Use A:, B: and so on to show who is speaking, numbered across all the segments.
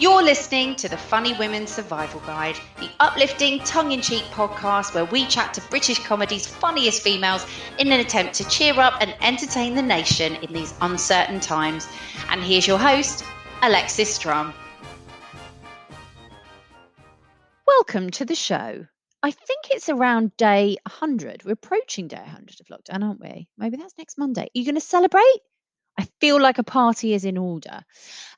A: You're listening to the Funny Women Survival Guide, the uplifting, tongue in cheek podcast where we chat to British comedy's funniest females in an attempt to cheer up and entertain the nation in these uncertain times. And here's your host, Alexis Strum. Welcome to the show. I think it's around day 100. We're approaching day 100 of lockdown, aren't we? Maybe that's next Monday. Are you going to celebrate? I feel like a party is in order.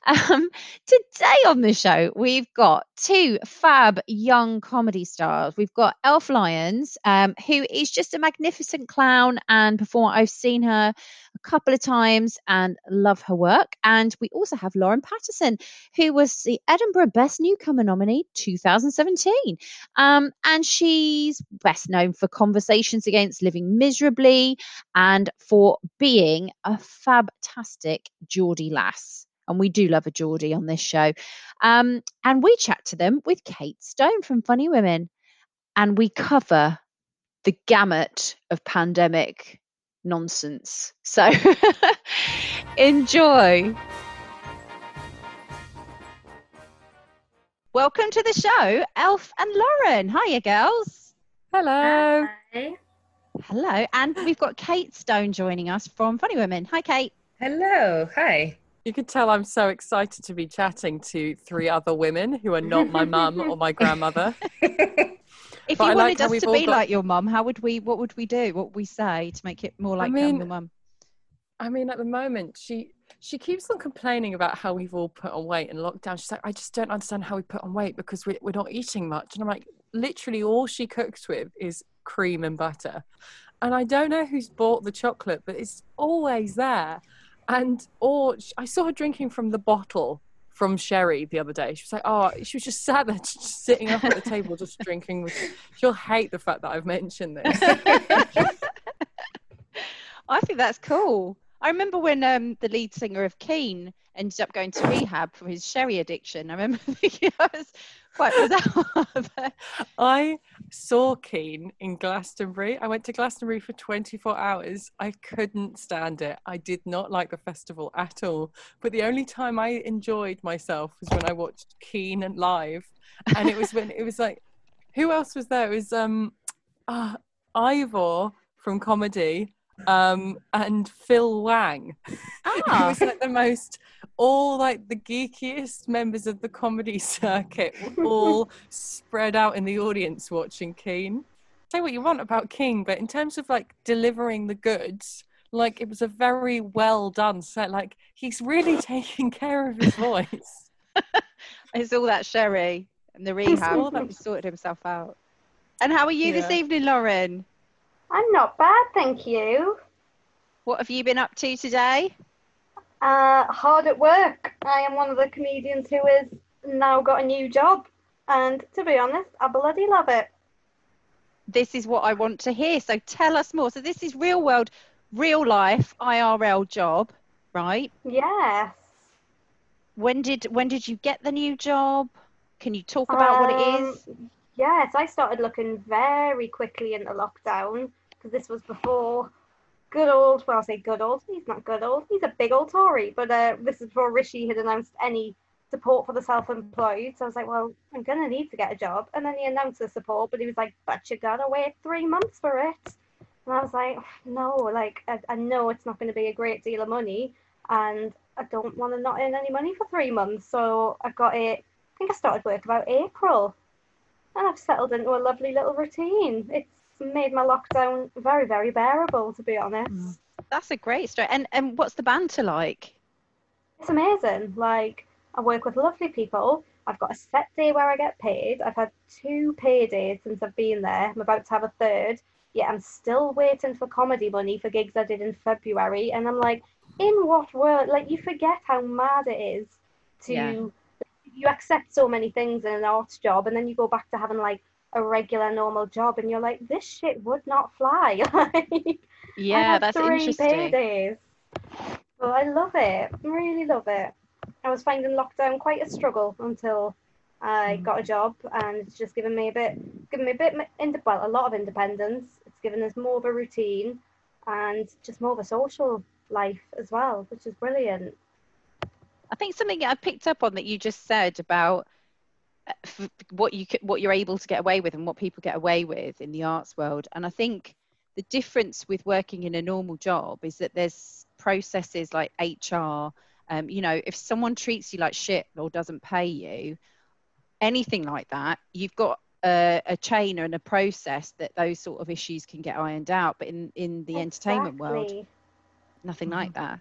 A: Um, today on the show, we've got two fab young comedy stars. We've got Elf Lyons, um, who is just a magnificent clown and performer. I've seen her a couple of times and love her work. And we also have Lauren Pattison, who was the Edinburgh Best Newcomer nominee 2017. Um, and she's best known for Conversations Against Living Miserably and for being a fantastic Geordie lass and we do love a Geordie on this show. Um, and we chat to them with Kate Stone from Funny Women, and we cover the gamut of pandemic nonsense. So enjoy. Welcome to the show, Elf and Lauren. Hiya, girls.
B: Hello.
C: Hi.
A: Hello. And we've got Kate Stone joining us from Funny Women. Hi, Kate.
C: Hello. Hi.
B: You could tell I'm so excited to be chatting to three other women who are not my mum or my grandmother.
A: If
B: But
A: you
B: I
A: wanted
B: like
A: us to be
B: got-
A: like your mum, how would we? What would we do? What would we say to make it more like
B: mean-
A: your mum?
B: I mean, at the moment, she she keeps on complaining about how we've all put on weight in lockdown. She's like, I just don't understand how we put on weight because we, we're not eating much. And I'm like, literally, all she cooks with is cream and butter. And I don't know who's bought the chocolate, but it's always there. And or I saw her drinking from the bottle from Sherry the other day. She was like, oh, she was just sat there, just sitting up at the table, just drinking. She'll hate the fact that I've mentioned this.
A: I think that's cool. I remember when um, the lead singer of Keane ended up going to rehab for his sherry addiction. I remember thinking I was quite bizarre.
B: I saw Keane in Glastonbury. I went to Glastonbury for 24 hours. I couldn't stand it. I did not like the festival at all. But the only time I enjoyed myself was when I watched Keane and live. And it was when it was like, who else was there? It was um, uh, Ivor from comedy um, and Phil Wang.
A: Ah.
B: It was like the most all like the geekiest members of the comedy circuit were all spread out in the audience watching Keane. Say what you want about King, but in terms of like delivering the goods, like it was a very well done set. Like he's really taking care of his voice.
A: it's all that sherry and the
B: all
A: rehab.
B: that-
A: He sorted himself out. And how are you this evening, Lauren?
C: I'm not bad, thank you.
A: What have you been up to today?
C: Uh, hard at work. I am one of the comedians who has now got a new job. And to be honest, I bloody love it.
A: This is what I want to hear. So tell us more. So this is real world, real life IRL job, right?
C: Yes.
A: When did when did you get the new job? Can you talk about what it is?
C: Um, Yes, I started looking very quickly into lockdown because this was before good old, well, I say good old, he's not good old, he's a big old Tory, but uh, this is before Rishi had announced any support for the self employed. So I was like, well, I'm going to need to get a job. And then he announced the support, but he was like, but you got to wait three months for it. And I was like, no, like, I, I know it's not going to be a great deal of money. And I don't want to not earn any money for three months. So I got it, I think I started work about April and I've settled into a lovely little routine. It's made my lockdown very, very bearable, to be honest.
A: Mm. That's a great story. And and what's the banter like?
C: It's amazing. Like, I work with lovely people. I've got a set day where I get paid. I've had two paydays since I've been there. I'm about to have a third. Yet I'm still waiting for comedy money for gigs I did in February. And I'm like, in what world? Like, you forget how mad it is to.
A: Yeah.
C: You accept so many things in an arts job, and then you go back to having like a regular, normal job, and you're like, this shit would not fly. like,
A: Yeah, that's
C: three
A: interesting.
C: Paydays. So I love it. Really love it. I was finding lockdown quite a struggle until I
A: Mm.
C: got a job, and it's just given me a bit, given me a bit, well, a lot of independence. It's given us more of a routine, and just more of a social life as well, which is brilliant.
A: I think something I picked up on that you just said about what you what you're able to get away with and what people get away with in the arts world. And I think the difference with working in a normal job is that there's processes like HR. Um, you know, if someone treats you like shit or doesn't pay you, anything like that, you've got a, a chain and a process that those sort of issues can get ironed out. But in in the entertainment world,
C: Exactly.
A: nothing like that.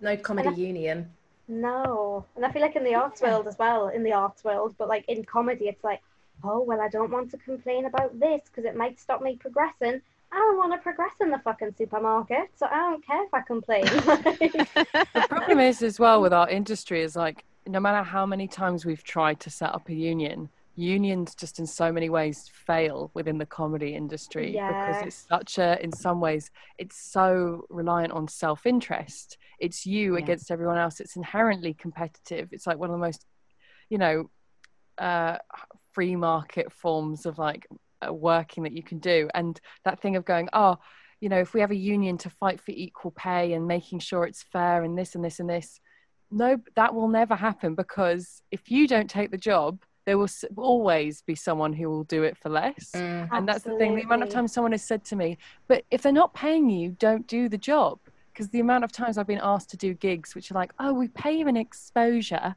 D: No comedy
C: I-
D: union.
C: No, and I feel like in the arts world as well, in the arts world, but like in comedy, it's like, oh well, I don't want to complain about this because it might stop me progressing. I don't want to progress in the fucking supermarket, so I don't care if I complain.
B: The problem is as well with our industry is like no matter how many times we've tried to set up a union, unions just in so many ways fail within the comedy industry
C: Yeah.
B: because it's such a in some ways it's so reliant on self-interest. It's you
A: Yeah.
B: against everyone else. It's inherently competitive. It's like one of the most you know uh free market forms of like uh, working that you can do and that thing of going oh you know if we have a union to fight for equal pay and making sure it's fair and this and this and this no that will never happen because if you don't take the job there will always be someone who will do it for less
D: Mm.
B: and that's the thing the amount of times someone has said to me but if they're not paying you don't do the job because the amount of times i've been asked to do gigs which are like oh we pay you an exposure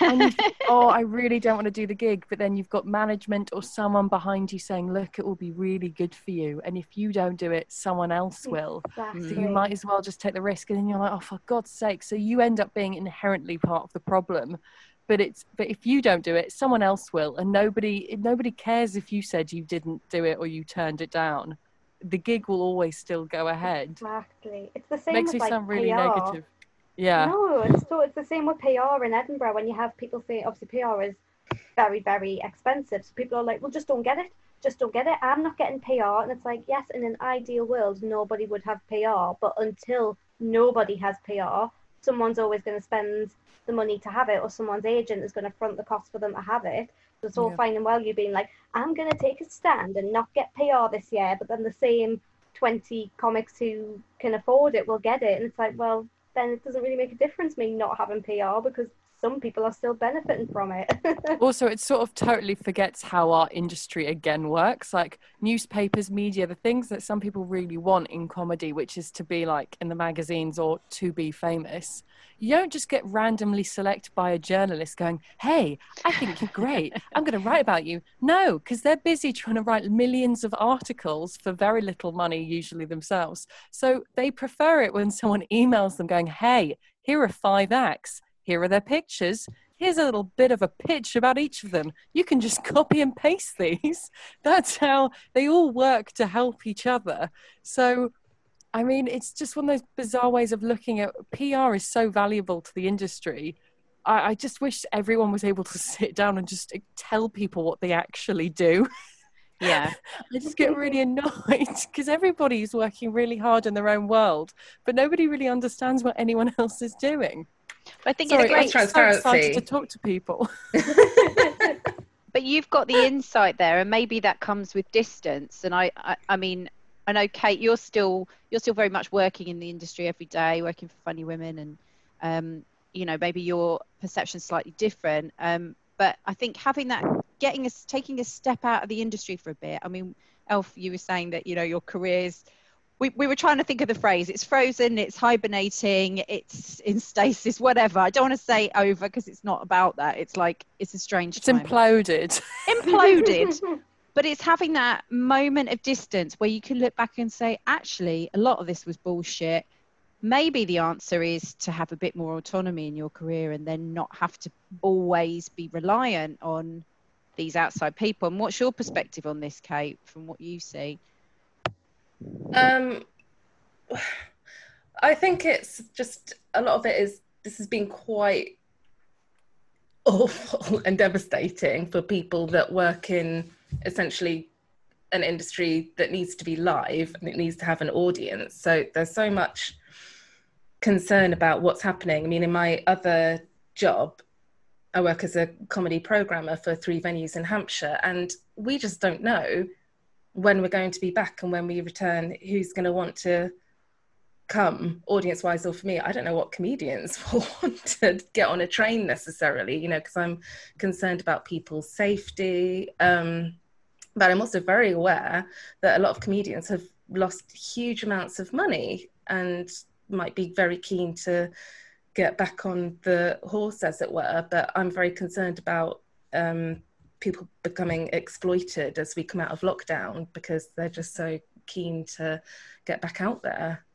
B: and you think, oh, I really don't want to do the gig. But then you've got management or someone behind you saying, look, it will be really good for you. And if you don't do it, someone else will. So you might as well just take the risk. And then you're like, oh, for God's sake. So you end up being inherently part of the problem. But it's but if you don't do it, someone else will, and nobody nobody cares if you said you didn't do it or you turned it down. The gig will always still go ahead.
C: Exactly. It's the same
B: Makes me
C: like
B: sound really
C: PR.
B: negative. Yeah.
C: No, it's so it's the same with PR in Edinburgh when you have people say obviously PR is very, very expensive. So people are like, Well just don't get it. Just don't get it. I'm not getting PR and it's like, yes, in an ideal world nobody would have PR, but until nobody has PR, someone's always gonna spend the money to have it or someone's agent is gonna front the cost for them to have it. So it's all
B: Yeah.
C: fine and well you being like, I'm gonna take a stand and not get PR this year, but then the same 20 comics who can afford it will get it. And it's like, well, then it doesn't really make a difference me not having PR because some people are still benefiting from it.
B: also it sort of totally forgets how our industry again works. Like newspapers media the things that some people really want in comedy which is to be like in the magazines or to be famous. You don't just get randomly selected by a journalist going hey i think you're great. I'm going to write about you. No because they're busy trying to write millions of articles for very little money usually themselves. So they prefer it when someone emails them going hey here are five acts here are their pictures here's a little bit of a pitch about each of them. You can just copy and paste these. That's how they all work to help each other. So, I mean, it's just one of those bizarre ways of looking at PR is so valuable to the industry. I, I just wish everyone was able to sit down and just tell people what they actually do.
A: Yeah.
B: I just get really annoyed because everybody's working really hard in their own world, but nobody really understands what anyone else is doing.
A: I think
B: Sorry,
A: it's
D: that's
A: great.
B: I'm so excited
D: transparency.
B: to talk to people.
A: but you've got the insight there and maybe that comes with distance and I, I i mean i know kate you're still you're still very much working in the industry every day working for funny women and um you know maybe your perception's slightly different um but i think having that getting us taking a step out of the industry for a bit i mean elf you were saying that you know your careers we, we were trying to think of the phrase. It's frozen it's hibernating it's in stasis whatever. I don't want to say over because it's not about that. It's like it's a strange
B: It's
A: time.
B: imploded.
A: imploded. But it's having that moment of distance where you can look back and say actually a lot of this was bullshit. Maybe the answer is to have a bit more autonomy in your career and then not have to always be reliant on these outside people. And what's your perspective on this kate from what you see
D: Um, I think it's just a lot of it is this has been quite awful and devastating for people that work in essentially an industry that needs to be live and it needs to have an audience. So there's so much concern about what's happening. I mean, in my other job, I work as a comedy programmer for three venues in Hampshire, and we just don't know when we're going to be back and when we return, who's going to want to come audience wise or for me? I don't know what comedians will want to get on a train necessarily you know because i'm concerned about people's safety um, but i'm also very aware that a lot of comedians have lost huge amounts of money and might be very keen to get back on the horse as it were but i'm very concerned about um, people becoming exploited as we come out of lockdown because they're just so keen to get back out there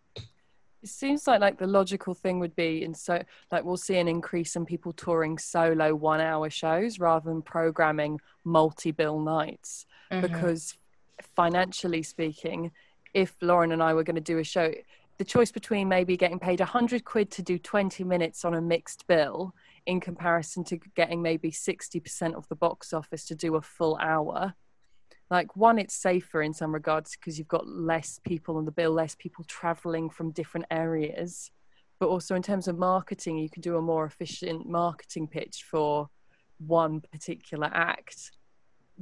B: it seems like like the logical thing would be and so like we'll see an increase in people touring solo one hour shows rather than programming multi-bill nights mm-hmm. because financially speaking if lauren and i were going to do a show the choice between maybe getting paid 100 quid to do 20 minutes on a mixed bill in comparison to getting maybe 60% of the box office to do a full hour. Like one it's safer in some regards because you've got less people on the bill less people traveling from different areas. But also in terms of marketing you can do a more efficient marketing pitch for one particular act.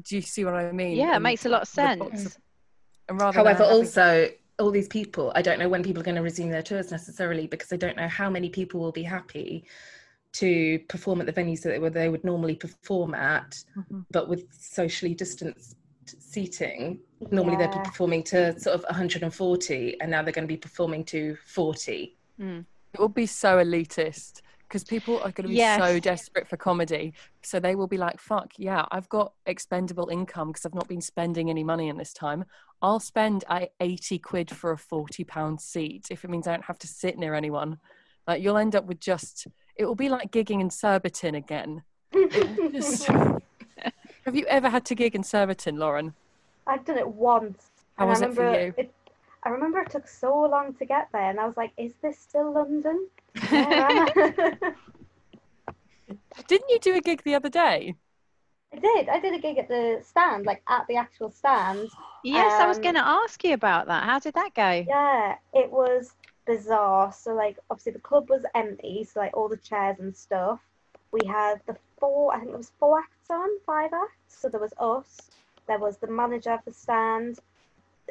B: Do you see what i mean?
A: Yeah it makes a lot of sense.
D: and rather however also all these people i don't know when people are going to resume their tours necessarily because i don't know how many people will be happy to perform at the venues that they, where they would normally perform at mm-hmm. but with socially distanced seating normally yeah. they'd be performing to sort of 140 and now they're going to be performing to 40
B: mm. it will be so elitist because people are going to be yes. so desperate for comedy so they will be like fuck yeah i've got expendable income because i've not been spending any money in this time i'll spend 80 quid for a 40 pound seat if it means i don't have to sit near anyone like you'll end up with just it will be like gigging in surbiton again just, have you ever had to gig in Surbiton, Lauren?
C: I've done it once.
B: How was I remember it for you? It,
C: I remember it took so long to get there, and I was like, "Is this still London?"
B: Didn't you do a gig the other day?
C: I did. I did a gig at the stand, like at the actual stand.
A: Yes, um, I was um, going to ask you about that. How did that go?
C: Yeah, it was bizarre. So, like, obviously the club was empty, so like all the chairs and stuff. We had the four, I think it was four acts on, five acts. So there was us, there was the manager of the stand,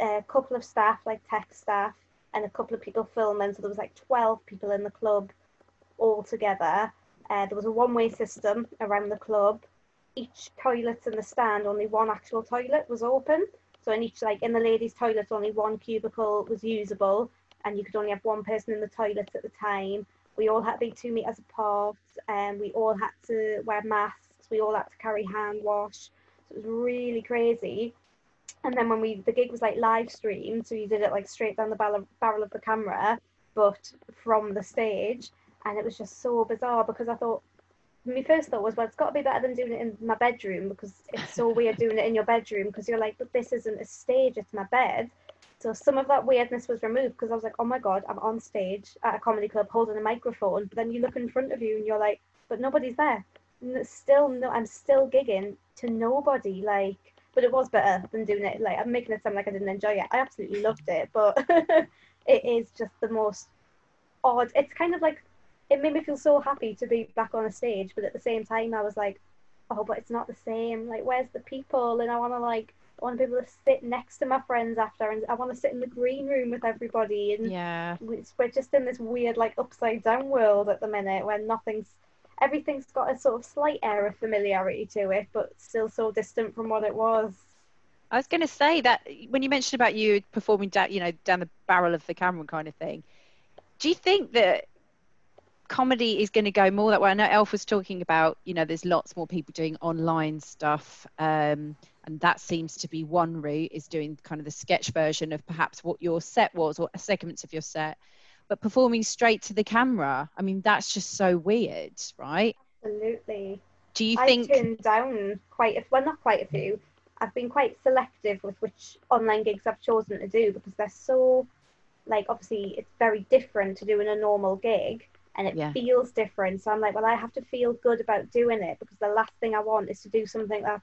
C: a couple of staff, like tech staff, and a couple of people filming. So there was like 12 people in the club all together. Uh, there was a one-way system around the club. Each toilet in the stand, only one actual toilet was open. So in each, like in the ladies' toilet, only one cubicle was usable, and you could only have one person in the toilet at the time. We all had to be two meters apart, and we all had to wear masks. We all had to carry hand wash. So it was really crazy. And then when we the gig was like live streamed, so you did it like straight down the barrel, barrel of the camera, but from the stage, and it was just so bizarre because I thought my first thought was, well, it's got to be better than doing it in my bedroom because it's so weird doing it in your bedroom because you're like, but this isn't a stage, it's my bed. So some of that weirdness was removed because I was like, oh my God, I'm on stage at a comedy club holding a microphone. But then you look in front of you and you're like, but nobody's there. Still, no, I'm still gigging to nobody. Like, but it was better than doing it. Like, I'm making it sound like I didn't enjoy it. I absolutely loved it, but it is just the most odd. It's kind of like it made me feel so happy to be back on a stage, but at the same time, I was like, oh, but it's not the same. Like, where's the people? And I want to like I want to be able to sit next to my friends after, and I want to sit in the green room with everybody. And
A: yeah,
C: we're just in this weird, like, upside down world at the minute where nothing's, everything's got a sort of slight air of familiarity to it, but still so distant from what it was.
A: I was going to say that when you mentioned about you performing down, you know, down the barrel of the camera kind of thing, do you think that comedy is going to go more that way? I know Elf was talking about, you know, there's lots more people doing online stuff. Um, and that seems to be one route is doing kind of the sketch version of perhaps what your set was or segments of your set but performing straight to the camera. I mean that's just so weird right?
C: Absolutely.
A: Do you think
C: I've turned down quite a well not quite a few. I've been quite selective with which online gigs i've chosen to do because they're so like obviously it's very different to doing a normal gig and it yeah. feels different. So i'm like well i have to feel good about doing it because the last thing i want is to do something that's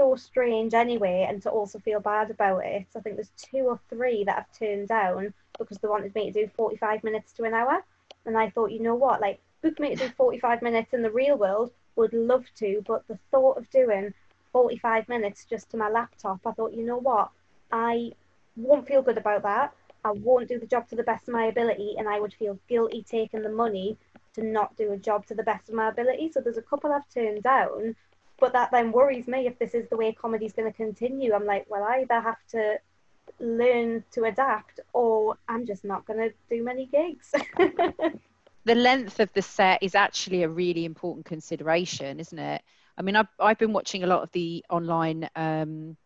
C: so strange anyway, and to also feel bad about it. I think there's two or three that I've turned down because they wanted me to do 45 minutes to an hour. And I thought, you know what, like, book me to do 45 minutes in the real world, would love to, but the thought of doing 45 minutes just to my laptop, I thought, you know what, I won't feel good about that. I won't do the job to the best of my ability, and I would feel guilty taking the money to not do a job to the best of my ability. So there's a couple I've turned down, but that then worries me if this is the way comedy's going to continue. I'm like, well, I either have to learn to adapt or I'm just not going to do many gigs.
A: the length of the set is actually a really important consideration, isn't it? I mean, I've, I've been watching a lot of the online, um,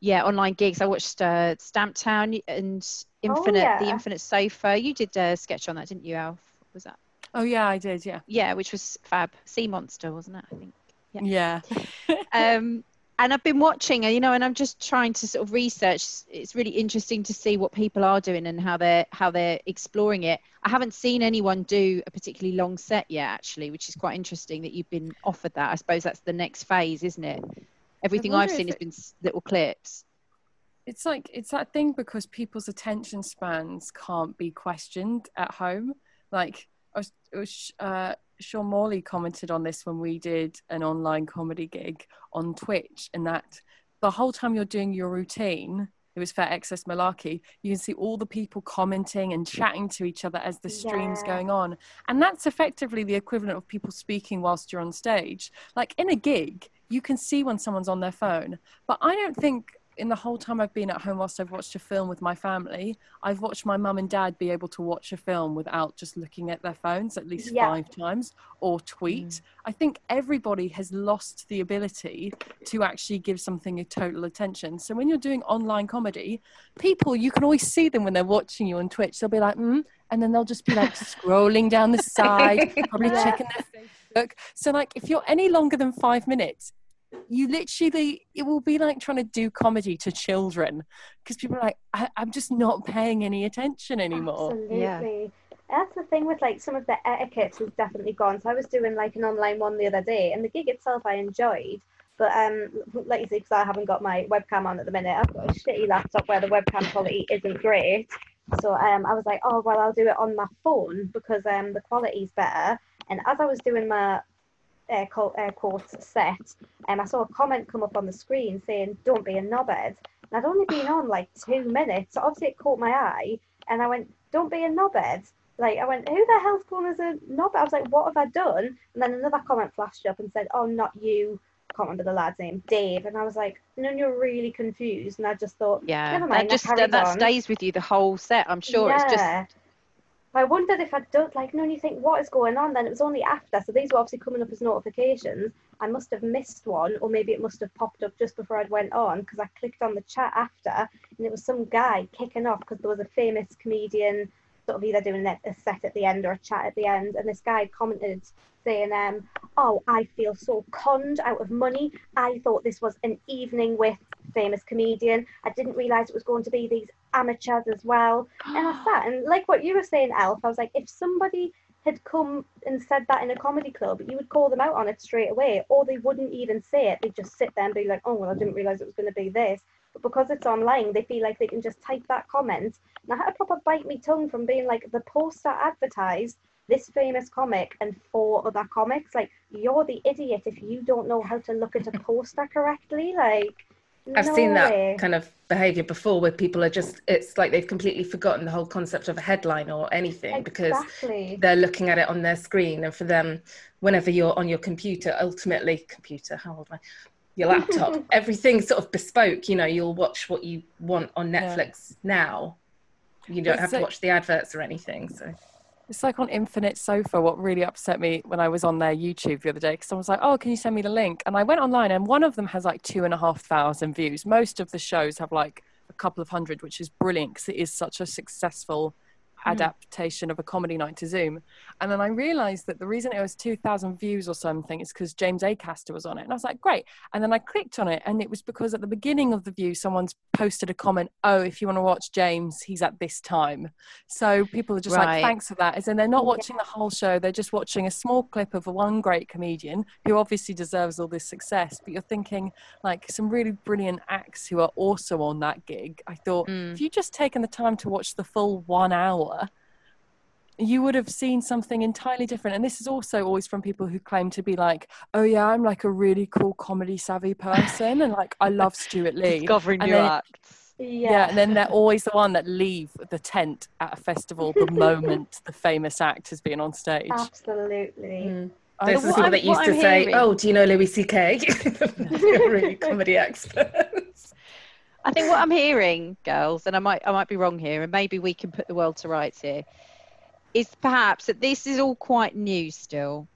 A: yeah, online gigs. I watched uh, Stamptown and Infinite,
C: yeah.
A: the Infinite Sofa. You did a sketch on that, didn't you, Elf? Was that?
B: Oh yeah, I did. Yeah.
A: Yeah, which was fab. Sea Monster, wasn't it? I think.
B: Yeah.
A: um, and I've been watching, you know, and I'm just trying to sort of research. It's really interesting to see what people are doing and how they're how they're exploring it. I haven't seen anyone do a particularly long set yet, actually, which is quite interesting that you've been offered that. I suppose that's the next phase, isn't it? Everything I've seen has been little clips.
B: It's like it's that thing because people's attention spans can't be questioned at home. Like I was, it was uh, Sean Morley commented on this when we did an online comedy gig on Twitch, and that the whole time you're doing your routine, it was Fair Excess Malarkey, you can see all the people commenting and chatting to each other as the stream's yeah. going on. And that's effectively the equivalent of people speaking whilst you're on stage. Like in a gig, you can see when someone's on their phone, but I don't think in the whole time I've been at home whilst I've watched a film with my family, I've watched my mum and dad be able to watch a film without just looking at their phones at least yeah. five times or tweet. Mm. I think everybody has lost the ability to actually give something a total attention. So when you're doing online comedy, people, you can always see them when they're watching you on Twitch. They'll be like, mm, and then they'll just be like scrolling down the side, probably yeah. checking their Facebook. So, like, if you're any longer than five minutes, you literally it will be like trying to do comedy to children because people are like I, am just not paying any attention anymore.
C: Absolutely. Yeah. that's the thing with like some of the etiquette has definitely gone. So i was doing like an online one the other day and the gig itself i enjoyed but um like you say because i haven't got my webcam on at the minute i've got a shitty laptop where the webcam quality isn't great. So um i was like oh well i'll do it on my phone because um the quality's better. And as i was doing my air, quote, air quotes set, and um, I saw a comment come up on the screen saying, "Don't be a knobhead." And I'd only been on like two minutes, so obviously it caught my eye, and I went, "Don't be a knobhead." Like I went, "Who the hell's calling as a knobhead?" I was like, "What have I done?" And then another comment flashed up and said, "Oh, not you." can't remember the lad's name, Dave, and I was like, "No, you're really confused." And I just thought, "Yeah, never mind."
A: That just that, that stays with you the whole set. I'm sure yeah. it's just
C: I wondered if I'd done like, no, and you think, what is going on? Then it was only after. So these were obviously coming up as notifications. I must have missed one, or maybe it must have popped up just before I'd went on because I clicked on the chat after, and it was some guy kicking off because there was a famous comedian sort of either doing a set at the end or a chat at the end, and this guy commented saying, um, "Oh, I feel so conned out of money. I thought this was an evening with famous comedian. I didn't realise it was going to be these amateurs as well." and I sat and like what you were saying, Elf, I was like, if somebody had come and said that in a comedy club, you would call them out on it straight away, or they wouldn't even say it. They'd just sit there and be like, "Oh, well, I didn't realise it was going to be this." But because it's online, they feel like they can just type that comment. And I had to proper bite me tongue from being like, the poster advertised this famous comic and four other comics. Like, you're the idiot if you don't know how to look at a poster correctly. Like,
D: I've no seen way. that kind of behavior before where people are just, it's like they've completely forgotten the whole concept of a headline or anything exactly. because they're looking at it on their screen. And for them, whenever you're on your computer, ultimately, computer, how old am I? Your laptop, everything's sort of bespoke. You know, you'll watch what you want on Netflix yeah. now. You don't have to watch the adverts or anything. So
B: it's like on Infinite Sofa. What really upset me when I was on their YouTube the other day, because someone was like, "Oh, can you send me the link?" And I went online, and one of them has like two and a half thousand views. Most of the shows have like a couple of hundred, which is brilliant because it is such a successful. Adaptation of a comedy night to Zoom. And then I realized that the reason it was 2,000 views or something is because James Acaster was on it. And I was like, great. And then I clicked on it, and it was because at the beginning of the view, someone's posted a comment, oh, if you want to watch James, he's at this time. So people are just right. like, thanks for that. As in, they're not watching the whole show, they're just watching a small clip of one great comedian who obviously deserves all this success. But you're thinking, like, some really brilliant acts who are also on that gig. I thought, mm. if you just taken the time to watch the full one hour, you would have seen something entirely different. And this is also always from people who claim to be like, oh yeah, I'm like a really cool comedy savvy person, and like I love Stewart Lee.
A: Discovering
B: and
A: new acts.
C: Yeah.
B: Yeah, and then they're always the one that leave the tent at a festival the moment the famous act has been on stage.
C: Absolutely.
B: Mm.
D: Those
B: I-
D: are the people
A: I'm-
D: that used to
A: I'm
D: say,
A: hearing-
D: "Oh, do you know Louis C.K.?" They're really comedy experts.
A: I think what I'm hearing, girls, and I might I might be wrong here, and maybe we can put the world to rights here, is perhaps that this is all quite new still.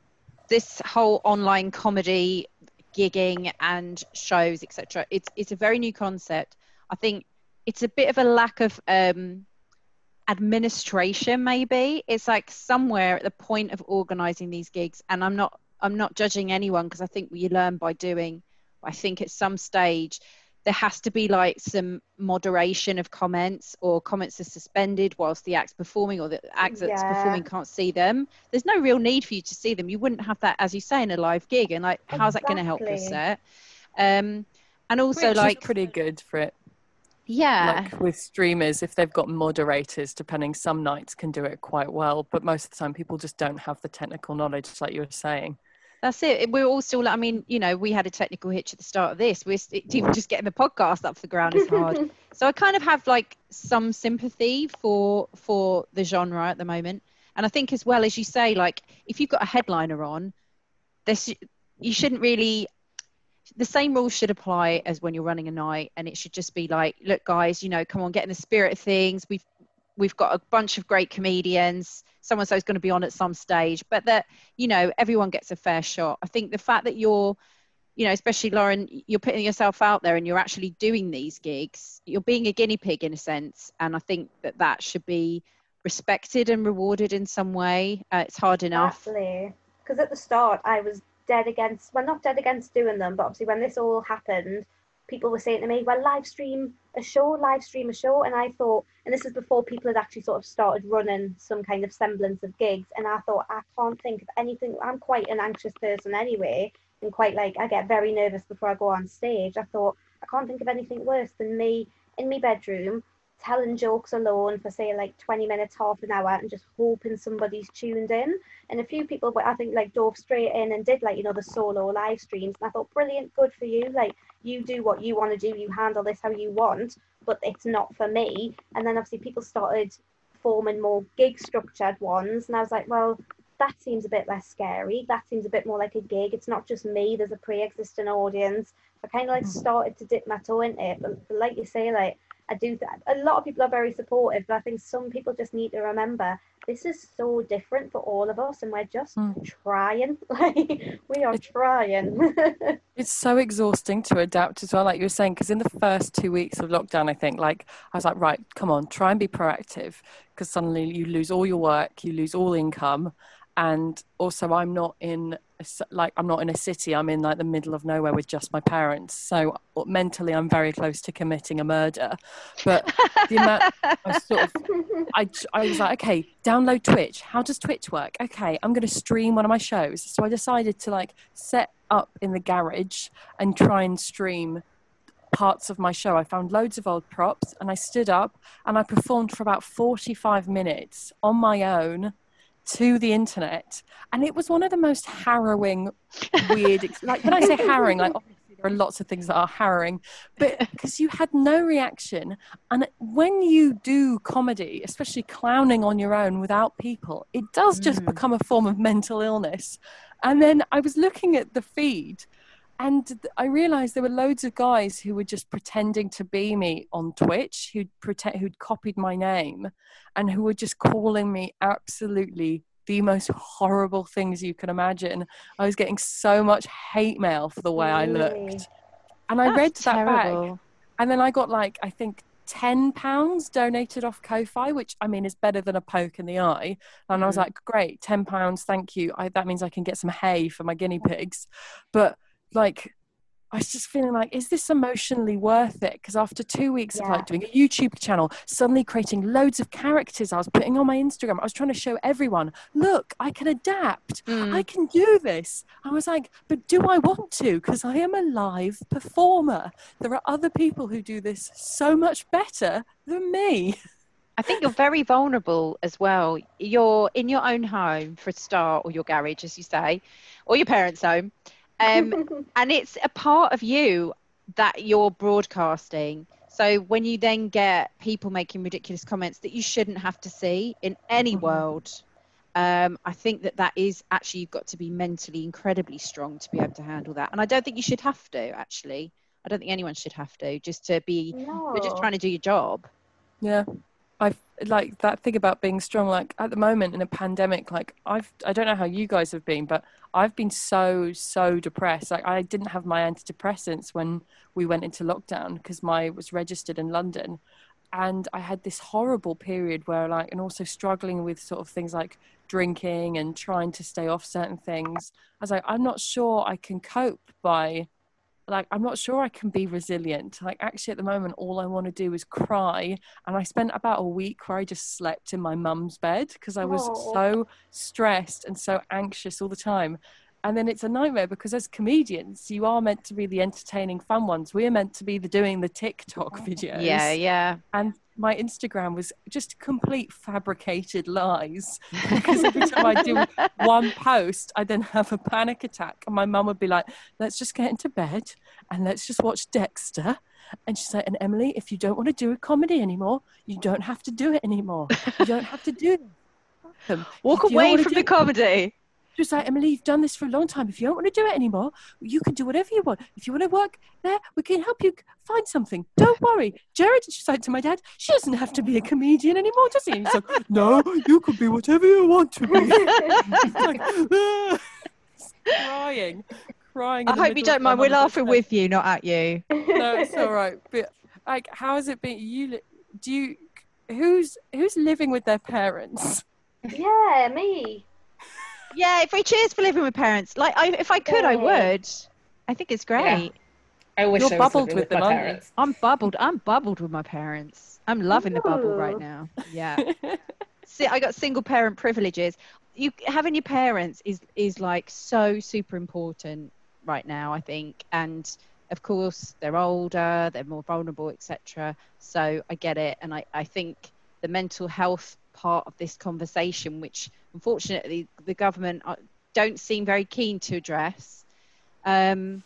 A: This whole online comedy, gigging and shows, etc. It's it's a very new concept. I think it's a bit of a lack of um, administration. Maybe it's like somewhere at the point of organising these gigs, and I'm not I'm not judging anyone because I think you learn by doing. I think at some stage there has to be like some moderation of comments or comments are suspended whilst the act's performing or the act that's
C: Yeah.
A: performing can't see them there's no real need for you to see them you wouldn't have that as you say in a live gig and like how's that going to help your set um and also
B: Twitch is
A: like
B: pretty good for it.
A: yeah
B: Like with streamers, if they've got moderators, depending, some nights can do it quite well, but most of the time people just don't have the technical knowledge, like you were saying.
A: That's it. We're all still. I mean, you know, we had a technical hitch at the start of this. We're even just getting the podcast up for the ground is hard. so I kind of have like some sympathy for for the genre at the moment, and I think as well as you say, like if you've got a headliner on, this you shouldn't really. The same rules should apply as when you're running a night, and it should just be like, look, guys, you know, come on, get in the spirit of things. We've we've got a bunch of great comedians. Someone so's going to be on at some stage, but that you know everyone gets a fair shot. I think the fact that you're, you know, especially Lauren, you're putting yourself out there and you're actually doing these gigs. You're being a guinea pig in a sense, and I think that that should be respected and rewarded in some way. Uh, it's hard enough.
C: Because at the start, I was dead against, well, not dead against doing them, but obviously when this all happened, people were saying to me, well, live stream a show, live stream a show. And I thought, and this is before people had actually sort of started running some kind of semblance of gigs. And I thought, I can't think of anything. I'm quite an anxious person anyway, and quite like, I get very nervous before I go on stage. I thought, I can't think of anything worse than me in my bedroom telling jokes alone for say like 20 minutes half an hour and just hoping somebody's tuned in and a few people but i think like dove straight in and did like you know the solo live streams and i thought brilliant good for you like you do what you want to do you handle this how you want but it's not for me. And then obviously people started forming more gig structured ones and i was like well that seems a bit less scary. That seems a bit more like a gig. It's not just me there's a pre-existing audience. I kind of like hmm. started to dip my toe into it but like you say like I do that. A lot of people are very supportive, but I think some people just need to remember this is so different for all of us, and we're just
B: Mm.
C: trying. Like we are
B: It-
C: trying.
B: It's so exhausting to adapt as well, like you were saying, because in the first two weeks of lockdown, I think, like, I was like, right, come on, try and be proactive, because suddenly you lose all your work, you lose all income. And also, I'm not in, like, I'm not in a city, I'm in like the middle of nowhere with just my parents. So uh, mentally, I'm very close to committing a murder. But the amount, I sort of I, I was like, okay, download Twitch. How does Twitch work? Okay, I'm going to stream one of my shows. So I decided to like set up in the garage and try and stream parts of my show. I found loads of old props and I stood up and I performed for about 45 minutes on my own to the internet. And it was one of the most harrowing, weird, ex- like when I say harrowing, like obviously there are lots of things that are harrowing, but because you had no reaction. And when you do comedy, especially clowning on your own without people, it does just
A: Mm.
B: become a form of mental illness. And then I was looking at the feed and I realized there were loads of guys who were just pretending to be me on Twitch, who'd pretend, who'd copied my name, and who were just calling me absolutely the most horrible things you can imagine. I was getting so much hate mail for the way I looked, and I read that back, and then I got like I think. Ten pounds donated off Ko-fi, which I mean is better than a poke in the eye. And I was
A: Mhm.
B: like, "Great, ten pounds, thank you. I, that means I can get some hay for my guinea pigs." But like I was just feeling like, is this emotionally worth it? Because after two weeks of like doing a YouTube channel, suddenly creating loads of characters I was putting on my Instagram, I was trying to show everyone, look, I can adapt.
A: Mm.
B: I can do this. I was like, but do I want to? Because I am a live performer. There are other people who do this so much better than me.
A: I think you're very vulnerable as well. You're in your own home for a start, or your garage, as you say, or your parents' home. Um, and it's a part of you that you're broadcasting. So when you then get people making ridiculous comments that you shouldn't have to see in any
B: Mhm.
A: world, um, I think that that is actually you've got to be mentally incredibly strong to be able to handle that. And I don't think you should have to actually. I don't think anyone should have to just to be.
C: No.
A: You're just trying to do your job.
B: Yeah. I like that thing about being strong. Like at the moment in a pandemic, like I've, I don't know how you guys have been, but I've been so, so depressed. Like I didn't have my antidepressants when we went into lockdown because my was registered in London. And I had this horrible period where like, and also struggling with sort of things like drinking and trying to stay off certain things. I was like, I'm not sure I can cope by like i'm not sure i can be resilient like actually at the moment all i want to do is cry and i spent about a week where i just slept in my mum's bed because i was
C: Aw.
B: so stressed and so anxious all the time and then it's a nightmare because as comedians you are meant to be the entertaining fun ones we're meant to be the doing the tiktok videos
A: Yeah, yeah.
B: and my Instagram was just complete fabricated lies because every time I do one post, I then have a panic attack, and my mum would be like, "Let's just get into bed and let's just watch Dexter." And she's like, "And Emily, if you don't want to do a comedy anymore, you don't have to do it anymore. You don't have to do. Welcome.
A: Walk
B: If you don't
A: away from the comedy.
B: She was like, Emily, you've done this for a long time. If you don't want to do it anymore, you can do whatever you want. If you want to work there, we can help you find something. Don't worry. Jared, she's like to my dad, she doesn't have to be a comedian anymore, does he? And he's like, no, you can be whatever you want to be. He's like, "Ah." crying, crying.
A: I hope you don't mind. We're laughing with you, not at you.
B: No, it's all right. But like, how has it been? You li- do you? Who's who's living with their parents?
C: yeah, me.
A: Yeah, if we cheers for living with parents. Like, I, if I could, I
C: oh.
A: would. I think it's great.
D: I wish
B: You're
D: I was
B: bubbled with
D: with,
B: them,
D: my
B: aren't
D: parents.
A: I'm bubbled. I'm bubbled with my parents. I'm loving the bubble right now. Yeah. See, I got single parent privileges. You having your parents is is like so super important right now. I think, and of course they're older, they're more vulnerable, etc. So I get it, and I I think the mental health part of this conversation, which unfortunately the government uh, don't seem very keen to address, um,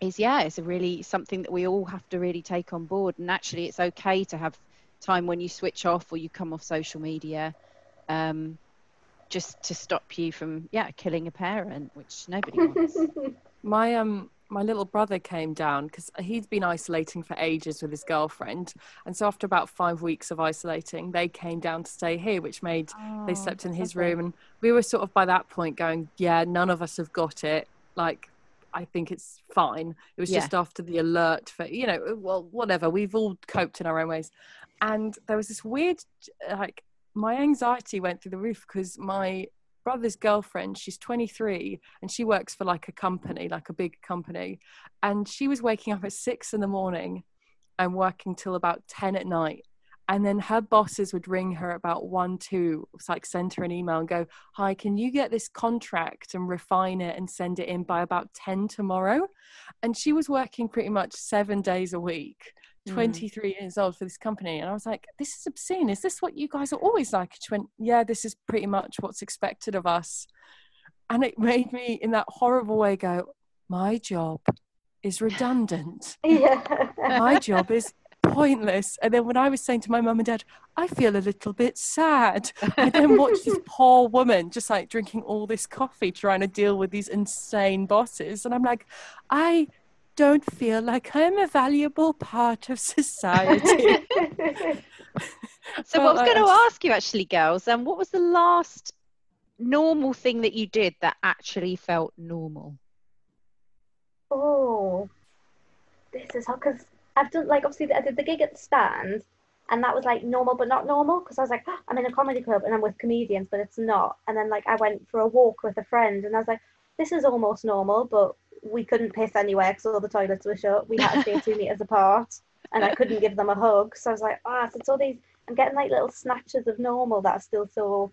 A: is yeah, it's a really something that we all have to really take on board. And actually, it's okay to have time when you switch off or you come off social media, um, just to stop you from yeah killing a parent, which nobody wants.
B: my um my little brother came down because he'd been isolating for ages with his girlfriend and so after about five weeks of isolating they came down to stay here which made they oh, slept in his room and we were sort of by that point going yeah none of us have got it. Like i think it's fine. It was
A: Yeah.
B: just after the alert for you know uh, well whatever we've all coped in our own ways. And there was this weird like my anxiety went through the roof because my brother's girlfriend she's 23 and she works for like a company like a big company. And she was waking up at six in the morning and working till about 10 at night. And then her bosses would ring her about one two like send her an email and go hi can you get this contract and refine it and send it in by about 10 tomorrow? And she was working pretty much seven days a week
A: Mm.
B: 23 years old for this company and i was like this is obscene is this what you guys are always like she went yeah this is pretty much what's expected of us and it made me in that horrible way go my job is redundant
C: yeah.
B: my job is pointless. And then when I was saying to my mum and dad, I feel a little bit sad. I then watched this poor woman just like drinking all this coffee, trying to deal with these insane bosses. And I'm like, I don't feel like I'm a valuable part of society.
A: So,
B: Felt
A: what I was going to ask you actually, girls, um, what was the last normal thing that you did that actually felt normal?
C: oh, this is hard because I've done like obviously I did the gig at the stand, and that was like normal but not normal because I was like "Ah, I'm in a comedy club and I'm with comedians, but it's not. And then like I went for a walk with a friend, and I was like, this is almost normal, but we couldn't piss anywhere because all the toilets were shut. We had to stay two meters apart, and I couldn't give them a hug. So I was like, ah, so it's all these. I'm getting like little snatches of normal that are still so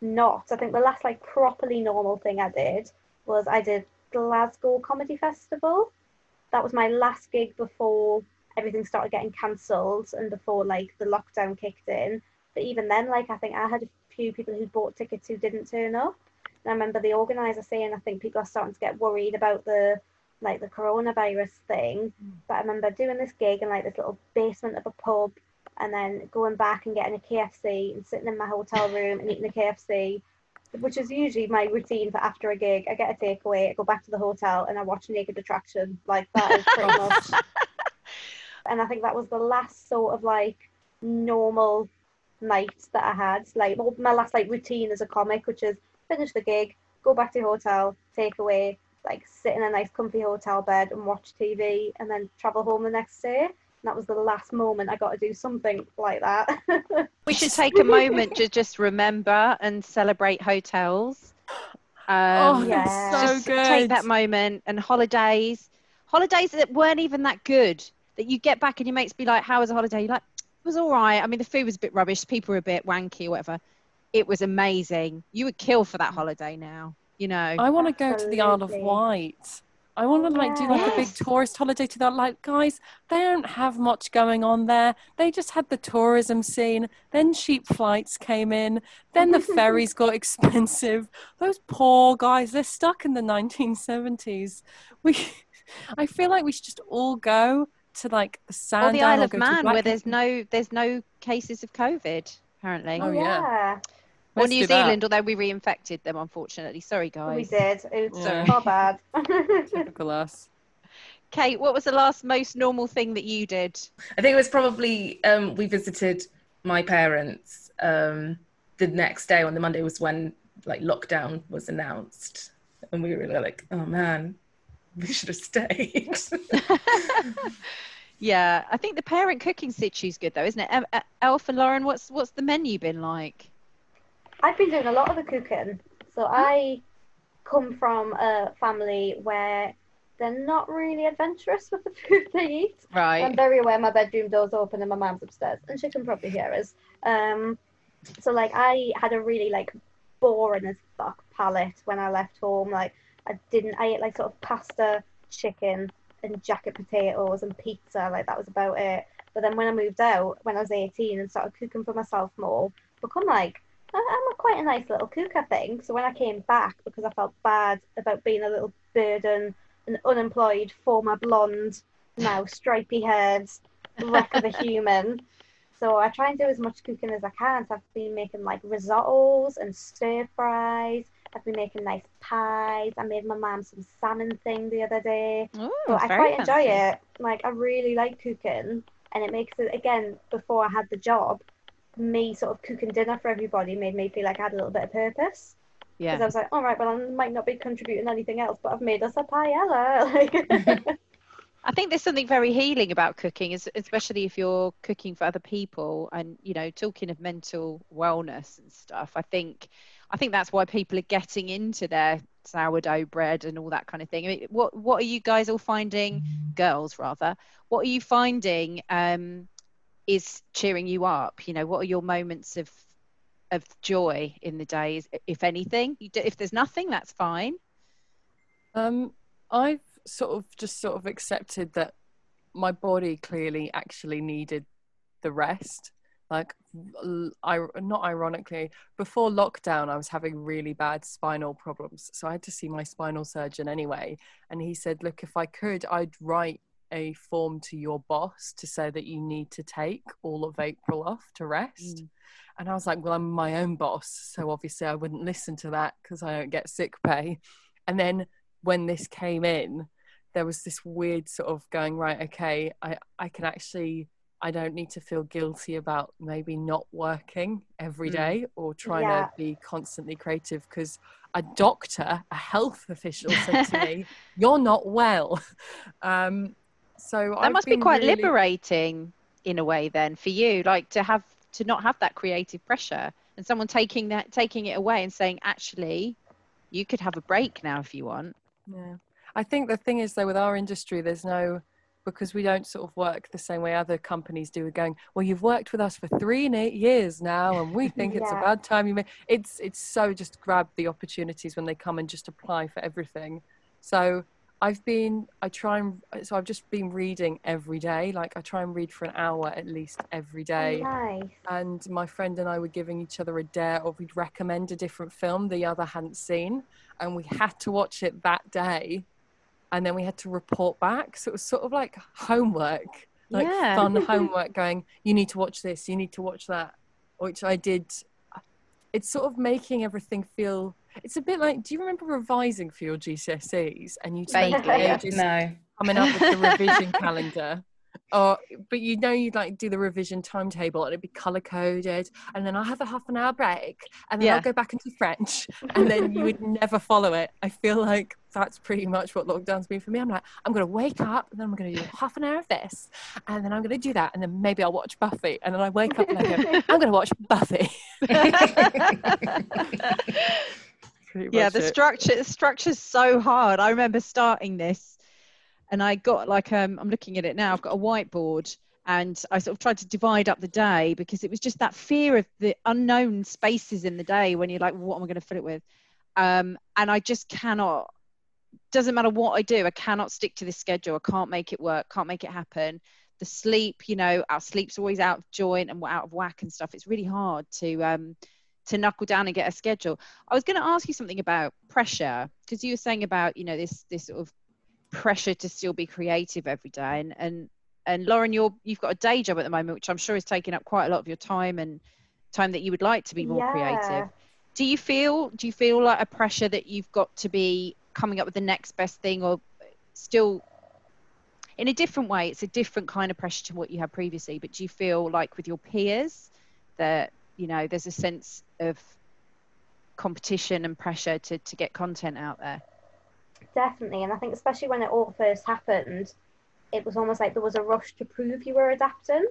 C: not. I think the last like properly normal thing I did was I did Glasgow Comedy Festival. That was my last gig before everything started getting cancelled and before like the lockdown kicked in. But even then, like I think I had a few people who bought tickets who didn't turn up. And I remember the organizer saying, I think people are starting to get worried about the like the coronavirus thing. Mm. But I remember doing this gig in like this little basement of a pub and then going back and getting a KFC and sitting in my hotel room and eating a KFC, which is usually my routine for after a gig. I get a takeaway, I go back to the hotel and I watch Naked Attraction. Like that is pretty much. And I think that was the last sort of like normal night that I had. Like well, my last like routine as a comic, which is finish the gig, go back to the hotel, take away, like sit in a nice comfy hotel bed and watch TV and then travel home the next day. And that was the last moment I got to do something like that.
A: We should take a moment to just remember and celebrate hotels.
B: oh,
A: Um,
C: yeah.
B: so good.
A: take that moment and holidays. Holidays that weren't even that good. That you get back and your mates be like, "How was a holiday?" You're like, "It was all right." I mean, the food was a bit rubbish. People were a bit wanky, or whatever. It was amazing. You would kill for that holiday now. You know.
B: I want to go to the Isle of Wight. I want to like do like a big tourist holiday to that. Like, guys, they don't have much going on there. They just had the tourism scene. Then cheap flights came in. Then the ferries got expensive. Those poor guys, they're stuck in the 1970s. We, I feel like we should just all go to like the
A: or
B: Sandown
A: the Isle
B: or
A: of
B: go to
A: Man, where there's no there's no cases of COVID apparently.
B: Oh, yeah.
A: Oh, or
B: Let's
A: New
B: do that.
A: Zealand, although we reinfected them, unfortunately. Sorry, guys.
C: we did. It was
B: Yeah.
C: not bad.
B: Typical us.
A: Kate, what was the last most normal thing that you did?
D: I think it was probably um, we visited my parents um, the next day on the Monday was when like lockdown was announced, and we were like, "Oh man, we should have stayed."
A: yeah, I think the parent cooking situ's good though, isn't it? Um, uh, Elf and Lauren, what's what's the menu been like?
C: I've been doing a lot of the cooking. So I come from a family where they're not really adventurous with the food they eat.
A: Right.
C: I'm very aware my bedroom door's open and my mum's upstairs, and she can probably hear us. Um, so like I had a really like boring as fuck palate when I left home. Like I didn't. I ate like sort of pasta, chicken, and jacket potatoes and pizza. Like that was about it. But then when I moved out, when I was 18 and started cooking for myself more, become like I'm a quite a nice little cook, I think. So when I came back, because I felt bad about being a little burden, an unemployed former blonde, now stripy haired wreck of a human. So I try and do as much cooking as I can. So I've been making like risottos and stir fries. I've been making nice pies. I made my mum some salmon thing the other day.
A: Ooh,
C: So I quite enjoy it. Like I really like cooking, and it makes it again. Before I had the job, me sort of cooking dinner for everybody made me feel like I had a little bit of purpose. Yeah. Because I was like, all right, well, I might not be contributing anything else, but I've made us a paella. Like,
A: I think there's something very healing about cooking, especially if you're cooking for other people and you know talking of mental wellness and stuff. I think I think that's why people are getting into their sourdough bread and all that kind of thing. I mean, what what are you guys all finding, girls rather? What are you finding um, is cheering you up? You know, what are your moments of of joy in the days, if anything? Do, if there's nothing, that's fine.
B: Um, I've sort of just sort of accepted that my body clearly actually needed the rest. Like, i not ironically, before lockdown, I was having really bad spinal problems, so I had to see my spinal surgeon anyway. And he said, "Look, if I could, I'd write a form to your boss to say that you need to take all of April off to rest."
A: Mm.
B: And I was like, "Well, I'm my own boss, so obviously I wouldn't listen to that because I don't get sick pay." And then when this came in, there was this weird sort of going, right, okay, I, I can actually, I don't need to feel guilty about maybe not working every day Mm. or trying
C: Yeah.
B: to be constantly creative because a doctor, a health official said to me, you're not well. Um, so
A: that
B: I've
A: must be quite
B: really-
A: liberating in a way then for you like to have to not have that creative pressure and someone taking that taking it away and saying actually you could have a break now if you want
B: Yeah. I think the thing is though with our industry there's no because we don't sort of work the same way other companies do with going, well, you've worked with us for three and eight years now and we think it's a bad time you may it's it's so just grab the opportunities when they come and just apply for everything. So I've been I try and so I've just been reading every day. Like I try and read for an hour at least every oh, day
C: nice.
B: and my friend and I were giving each other a dare, or we'd recommend a different film the other hadn't seen, and we had to watch it that day. and then we had to report back. So it was sort of like homework, like
A: Yeah.
B: fun homework. Going, you need to watch this, you need to watch that, which I did. It's sort of making everything feel. It's a bit like. Do you remember revising for your GCSEs and you spent
A: Vaguely, yeah.
B: ages
D: No.
B: coming up with the revision calendar. Or, but you know, you'd like do the revision timetable and it'd be color coded, and then I'll have a half an hour break, and then
A: Yeah.
B: I'll go back into French, and then you would never follow it. I feel like that's pretty much what lockdown's been for me. I'm like, I'm going to wake up, and then I'm going to do half an hour of this, and then I'm going to do that, and then maybe I'll watch Buffy, and then I wake up and I go, I'm going to watch Buffy. Pretty
A: yeah the
B: it.
A: structure the structure's so hard. I remember starting this and i got like um i'm looking at it now i've got a whiteboard and i sort of tried to divide up the day because it was just that fear of the unknown spaces in the day when you're like what am i going to fill it with? Um and i just cannot doesn't matter what i do i cannot stick to this schedule. I can't make it work can't make it happen. The sleep you know our sleep's always out of joint and we're out of whack and stuff. It's really hard to um to knuckle down and get a schedule I was going to ask you something about pressure because you were saying about you know this this sort of pressure to still be creative every day and and and Lauren you're you've got a day job at the moment which I'm sure is taking up quite a lot of your time and time that you would like to be more
C: Yeah.
A: creative. Do you feel do you feel like a pressure that you've got to be coming up with the next best thing or still in a different way it's a different kind of pressure to what you had previously but do you feel like with your peers that you know there's a sense of competition and pressure to, to get content out there
C: Definitely, and I think especially when it all first happened, it was almost like there was a rush to prove you were adapting.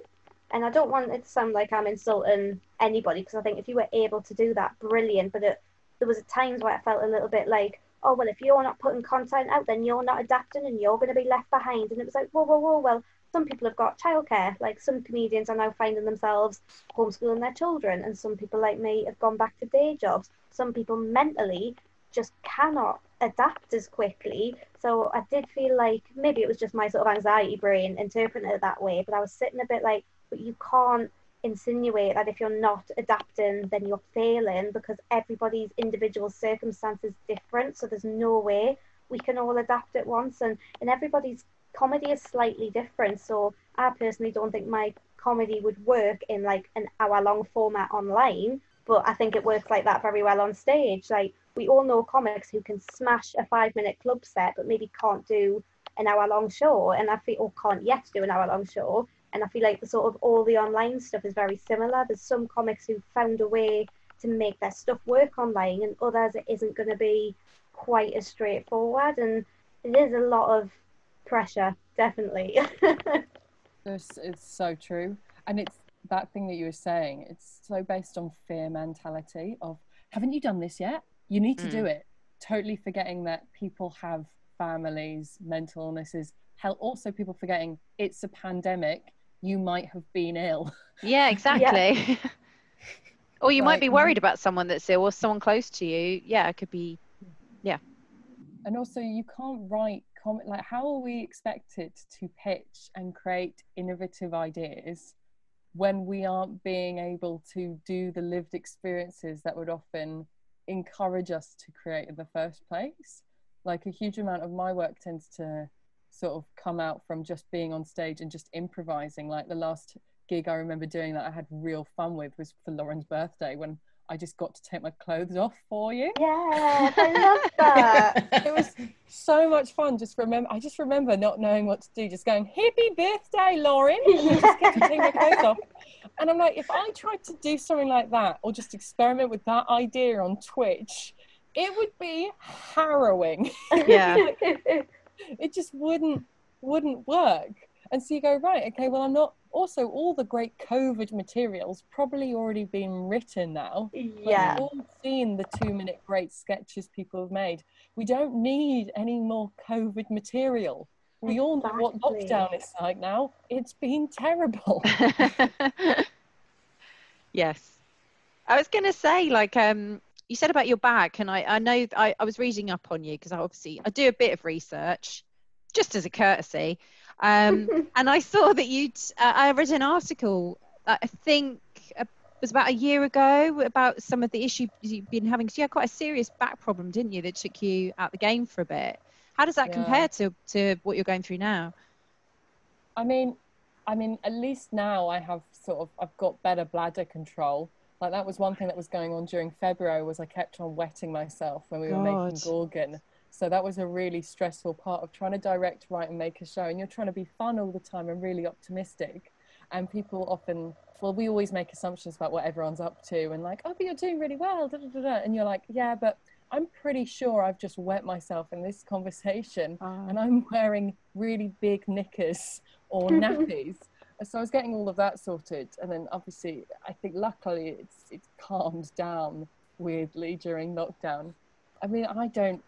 C: And I don't want it to sound like I'm insulting anybody because I think if you were able to do that, brilliant. But it, there was times where I felt a little bit like, oh well, if you're not putting content out, then you're not adapting and you're going to be left behind. And it was like, whoa, whoa, whoa. Well, some people have got childcare. Like some comedians are now finding themselves homeschooling their children, and some people like me have gone back to day jobs. Some people mentally just cannot adapt as quickly. So I did feel like maybe it was just my sort of anxiety brain interpreting it that way, but I was sitting a bit like, but you can't insinuate that if you're not adapting, then you're failing because everybody's individual circumstance is different. So there's no way we can all adapt at once, and and everybody's comedy is slightly different. So I personally don't think my comedy would work in like an hour long format online, but I think it works like that very well on stage. Like we all know comics who can smash a five minute club set, but maybe can't do an hour long show, and I feel or can't yet do an hour long show. And I feel like the sort of all the online stuff is very similar. There's some comics who found a way to make their stuff work online, and others it isn't going to be quite as straightforward. And there's a lot of pressure, definitely.
B: This is so true. And it's that thing that you were saying, it's so based on fear mentality of haven't you done this yet? You need to do hmm. it. Totally forgetting that people have families, mental illnesses. Hell also people forgetting it's a pandemic. You might have been ill.
A: yeah exactly or you might be worried um, about someone that's ill or someone close to you yeah it could be yeah.
B: and also you can't write comment like how are we expected to pitch and create innovative ideas when we aren't being able to do the lived experiences that would often encourage us to create in the first place? Like a huge amount of my work tends to sort of come out from just being on stage and just improvising. Like the last gig i remember doing that i had real fun with was for lauren's birthday when i just got to take my clothes off for you
C: yeah, I love that.
B: it was so much fun. Just remember, I just remember not knowing what to do, just going "Happy birthday, Lauren," and I just get to take my clothes off. And I'm like, if I tried to do something like that, or just experiment with that idea on Twitch, it would be harrowing.
A: Yeah.
B: it just wouldn't wouldn't work. And so you go right, okay. Well, I'm not. Also, all the great COVID materials probably already been written now.
C: Yeah.
B: We've all seen the two minute great sketches people have made. We don't need any more COVID material. We all know what lockdown is like now. It's been terrible.
A: yes i was going to say like um you said about your back and i i know i, I was reading up on you because i obviously i do a bit of research just as a courtesy um and i saw that you'd uh, i read an article uh, i think uh, it was about a year ago about some of the issues you've been having because you had quite a serious back problem didn't you that took you out the game for a bit How does that
B: Yeah.
A: compare to to what you're going through now?
B: I mean, I mean, at least now I have sort of I've got better bladder control. Like that was one thing that was going on during February was I kept on wetting myself when we were making Gorgon. So that was a really stressful part of trying to direct, write, and make a show. And you're trying to be fun all the time and really optimistic. And people often, well, we always make assumptions about what everyone's up to and like, oh, but you're doing really well. Da, da, da. And you're like, yeah, but I'm pretty sure I've just wet myself in this conversation ah. and I'm wearing really big knickers or nappies. so I was getting all of that sorted, and then obviously I think luckily it's it's calmed down weirdly during lockdown. I mean I don't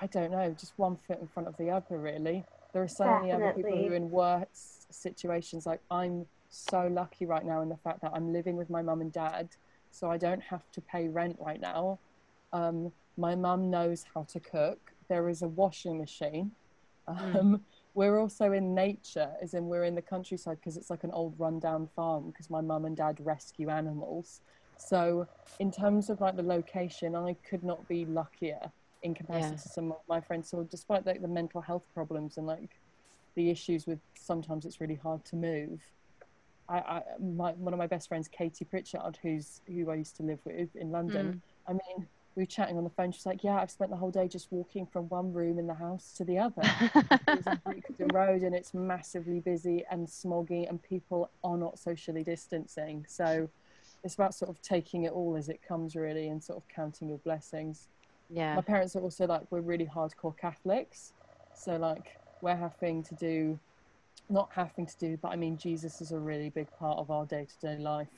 B: I don't know, just one foot in front of the other really. There are so many other people who are in worse situations. Like I'm so lucky right now in the fact that I'm living with my mum and dad, so I don't have to pay rent right now. Um, my mum knows how to cook. There is a washing machine.
A: Mm.
B: Um, we're also in nature, as in we're in the countryside because it's like an old rundown farm because my mum and dad rescue animals. So, in terms of like the location, I could not be luckier in comparison
A: Yeah.
B: to some of my friends. So, despite like the mental health problems and like the issues with sometimes it's really hard to move. I, I my, one of my best friends, Katie Pritchard, who's who I used to live with in London. Mm. I mean, we were chatting on the phone. She's like, "Yeah, I've spent the whole day just walking from one room in the house to the other." It's a Brixton Road and it's massively busy and smoggy, and people are not socially distancing. So it's about sort of taking it all as it comes, really, and sort of counting your blessings.
A: Yeah.
B: My parents are also like, we're really hardcore Catholics. So, like, we're having to do, not having to do, but I mean, Jesus is a really big part of our day to day life.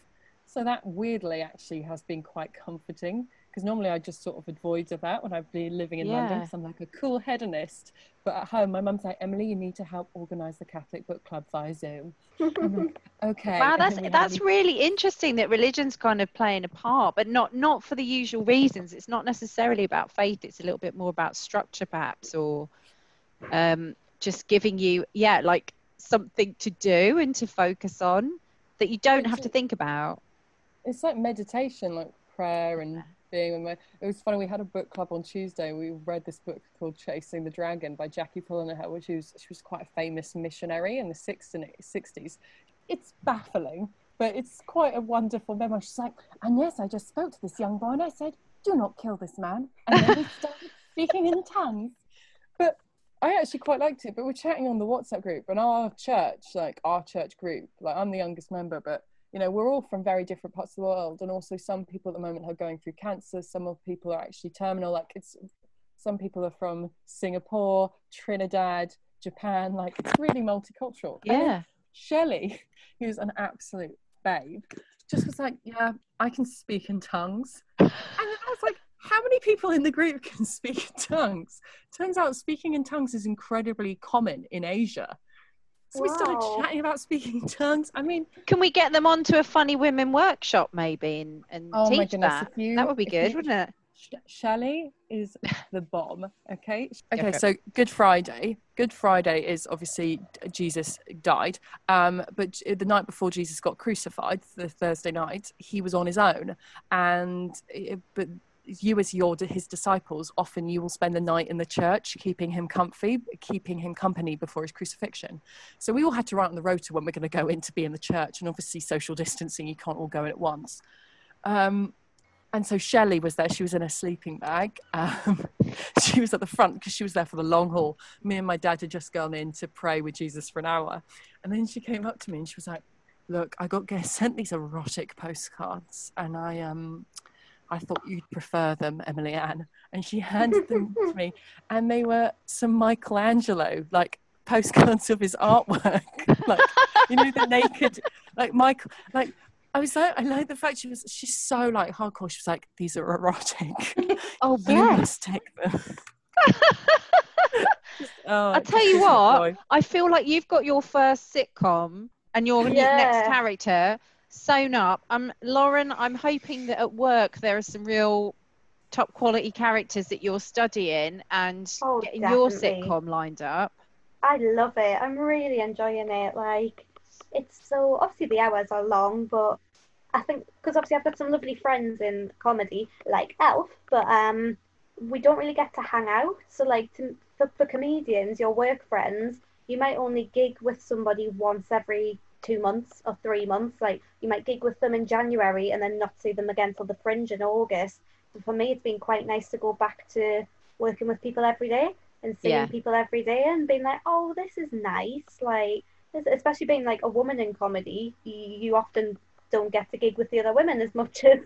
B: So, that weirdly actually has been quite comforting because normally I just sort of avoid of that when I've been living in London
A: Yeah.
B: because I'm like a cool hedonist. But at home, my mum's like, Emily, you need to help organise the Catholic book club via Zoom. Like, okay.
A: Wow, that's
B: then we had
A: that's really interesting that religion's kind of playing a part, but not not for the usual reasons. It's not necessarily about faith. It's a little bit more about structure, perhaps, or um, just giving you, yeah, like something to do and to focus on that you don't have to
B: to-
A: think about.
B: it's like meditation, like prayer and with my. It was funny. We had a book club on Tuesday. We read this book called Chasing the Dragon by Jackie Pullinger, which was she was quite a famous missionary in the 60s. It's baffling, but it's quite a wonderful memoir. She's like, and yes, I just spoke to this young boy and I said, "Do not kill this man," and then he started speaking in tongues. But I actually quite liked it. But we're chatting on the WhatsApp group, and our church, like our church group, like I'm the youngest member, but you know we're all from very different parts of the world and also some people at the moment are going through cancer some of people are actually terminal like it's some people are from singapore trinidad japan like it's really multicultural.
A: Yeah,
B: shelley who's an absolute babe just was like yeah i can speak in tongues. And i was like how many people in the group can speak in tongues? Turns out speaking in tongues is incredibly common in asia so we started chatting about speaking tongues i mean
A: can we get them onto a funny women workshop maybe and, and
B: Oh my
A: teach
B: goodness,
A: that?
B: if you-
A: that would be good,
B: you-
A: wouldn't it?
B: Sh- Shelley is the bomb. Okay. Okay. So Good Friday. Good Friday is obviously Jesus died, um, but the night before Jesus got crucified, the Thursday night, he was on his own, and it, but you as your his disciples often you will spend the night in the church keeping him comfy keeping him company before his crucifixion so we all had to write on the rota when we're going to go in to be in the church and obviously social distancing you can't all go in at once um, and so Shelley was there. She was in a sleeping bag. Um, she was at the front because she was there for the long haul. Me and my dad had just gone in to pray with Jesus for an hour, and then she came up to me and she was like, "Look, I got sent these erotic postcards, and I um, I thought you'd prefer them, Emily Ann." And she handed them to me, and they were some Michelangelo like postcards of his artwork, like you know the naked, like Michael, like I was like, I like the fact she was, she's so like hardcore. She was like, these are erotic.
A: Oh,
B: you
A: bless.
B: must take them. oh,
A: I
B: it
A: tell you what. I feel like you've got your first sitcom and your
C: Yeah.
A: next character sewn up. Um, Lauren, I'm hoping that at work there are some real top quality characters that you're studying and
C: Oh,
A: getting your sitcom lined up.
C: I love it. I'm really enjoying it. Like, it's so obviously the hours are long, but I think because obviously I've got some lovely friends in comedy, like Elf, but um, we don't really get to hang out. So like to, for, for comedians, your work friends, you might only gig with somebody once every two months or three months. Like you might gig with them in January and then not see them again till the fringe in August. But for me, it's been quite nice to go back to working with people every day and seeing
A: Yeah.
C: people every day and being like, oh, this is nice. Like, especially being like a woman in comedy, you, you often don't get to gig with the other women as much as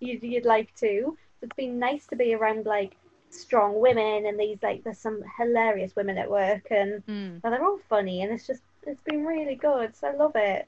C: you'd, you'd like to. So it's been nice to be around like strong women and these like there's some hilarious women at work and
A: Mm.
C: they're all funny and it's just it's been really good so i love it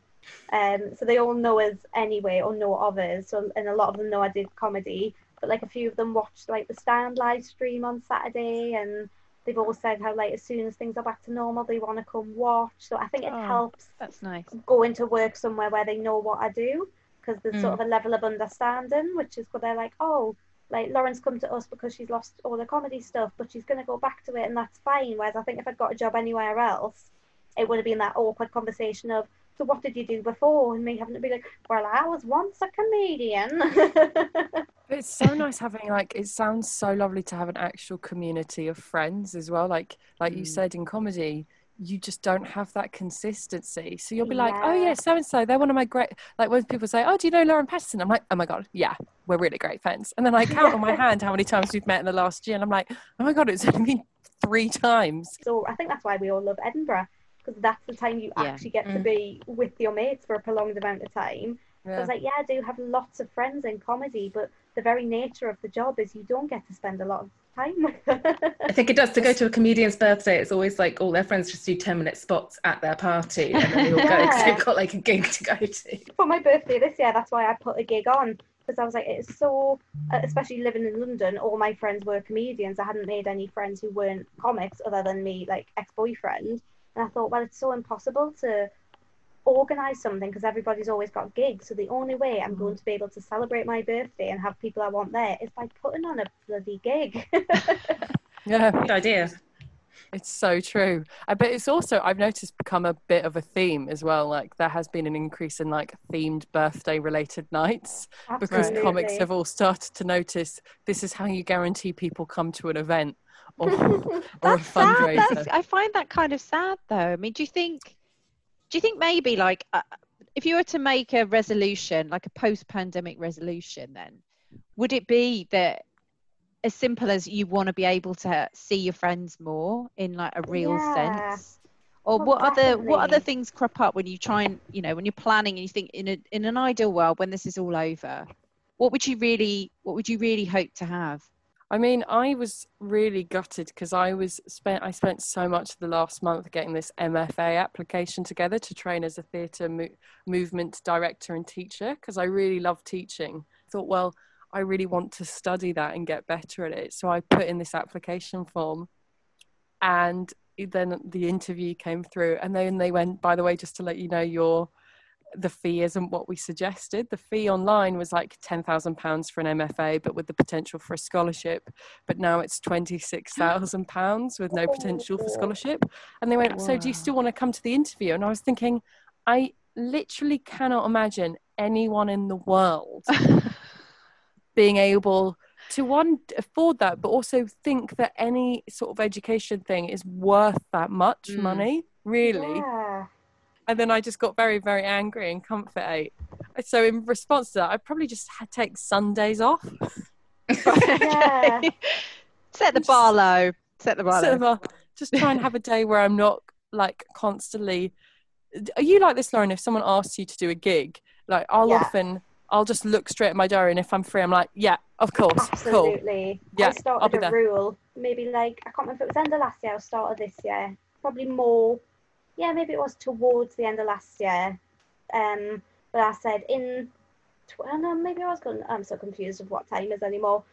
C: um so they all know us anyway or know of us so and a lot of them know i did comedy but like a few of them watched like the stand live stream on saturday and they've all said how like as soon as things are back to normal they want to come watch so i think it
A: Oh.
C: helps
A: That's nice.
C: go into work somewhere where they know what i do because there's sort of a level of understanding which is where they're like oh like Lauren's come to us because she's lost all the comedy stuff, but she's going to go back to it, and that's fine. Whereas I think if I'd got a job anywhere else, it would have been that awkward conversation of, so what did you do before? And me having to be like, well, I was once a comedian.
B: It's so nice having like it sounds so lovely to have an actual community of friends as well. Like like you
A: Mm.
B: said in comedy, you just don't have that consistency. So you'll be like, oh
C: Yeah.
B: yeah, so and so, they're one of my great. Like when people say, oh, do you know Lauren Pattison? I'm like, oh my god, yeah, we're really great friends. And then I count on my hand how many times we've met in the last year, and I'm like, oh my god, it's only been three times.
C: so I think that's why we all love Edinburgh because that's the time you
A: Yeah.
C: actually get to
D: Mm.
C: be with your mates for a prolonged amount of time. So I was like, yeah, I do have lots of friends in comedy, but the very nature of the job is you don't get to spend a lot of time.
D: I think it does to go to a comedian's birthday. It's always like all their friends just do 10 minute spots at their party and then they all go because
C: Yeah.
D: they've got like a gig to go to.
C: for my birthday this year, that's why I put a gig on because I was like, it's so, uh, especially living in London, all my friends were comedians. I hadn't made any friends who weren't comics other than me, like ex boyfriend. And I thought, well, it's so impossible to organise something because everybody's always got gigs. So the only way I'm going mm. to be able to celebrate my birthday and have people I want there is by putting on a bloody gig.
B: Yeah.
D: Good idea.
B: It's so true. But it's also I've noticed become a bit of a theme as well. Like there has been an increase in like themed birthday related nights because comics have all started to notice this is how you guarantee people come to an event or, or a
A: That's sad. That's, I find that kind of sad, though. I mean, do you think? Do you think maybe like uh, if you were to make a resolution, like a post-pandemic resolution, then would it be that as simple as you want to be able to see your friends more in like a real
C: Yeah.
A: sense? Or
C: Well,
A: what other what other things crop up when you try and you know when you're planning and you think in a in an ideal world when this is all over, what would you really what would you really hope to have?
B: I mean, I was really gutted because I was spent. I spent so much of the last month getting this MFA application together to train as a theatre mo- movement director and teacher because I really love teaching. thought, well, I really want to study that and get better at it. So I put in this application form, and then the interview came through, and then they went, by the way, just to let you know, your the fee isn't what we suggested. The fee online was like ten thousand pounds for an MFA, but with the potential for a scholarship. But now it's twenty six thousand pounds with no potential for scholarship. And they went, "So do you still want to come to the interview?" And I was thinking, I literally cannot imagine anyone in the world being able to one afford that, but also think that any sort of education thing is worth that much
A: Mm.
B: money. Really
C: Yeah.
B: And then I just got very, very angry and comfort ate. So in response to that, I probably just had to take Sundays off.
C: Yeah.
A: Set the bar low. Set the bar
B: Sort
A: low.
B: of, uh, just try and have a day where I'm not like constantly. Are you like this, Lauren? If someone asks you to do a gig, like I'll
C: Yeah.
B: often, I'll just look straight at my diary, and if I'm free, I'm like, yeah, of course, cool.
C: Absolutely.
B: Yeah,
C: I
B: I'll be
C: started a
B: there.
C: rule, maybe like, I can't remember if it was end of last year or start of this year. Probably more, yeah, maybe it was towards the end of last year. Um, but I said in, tw- oh no, maybe I was going, I'm so confused of what time is anymore.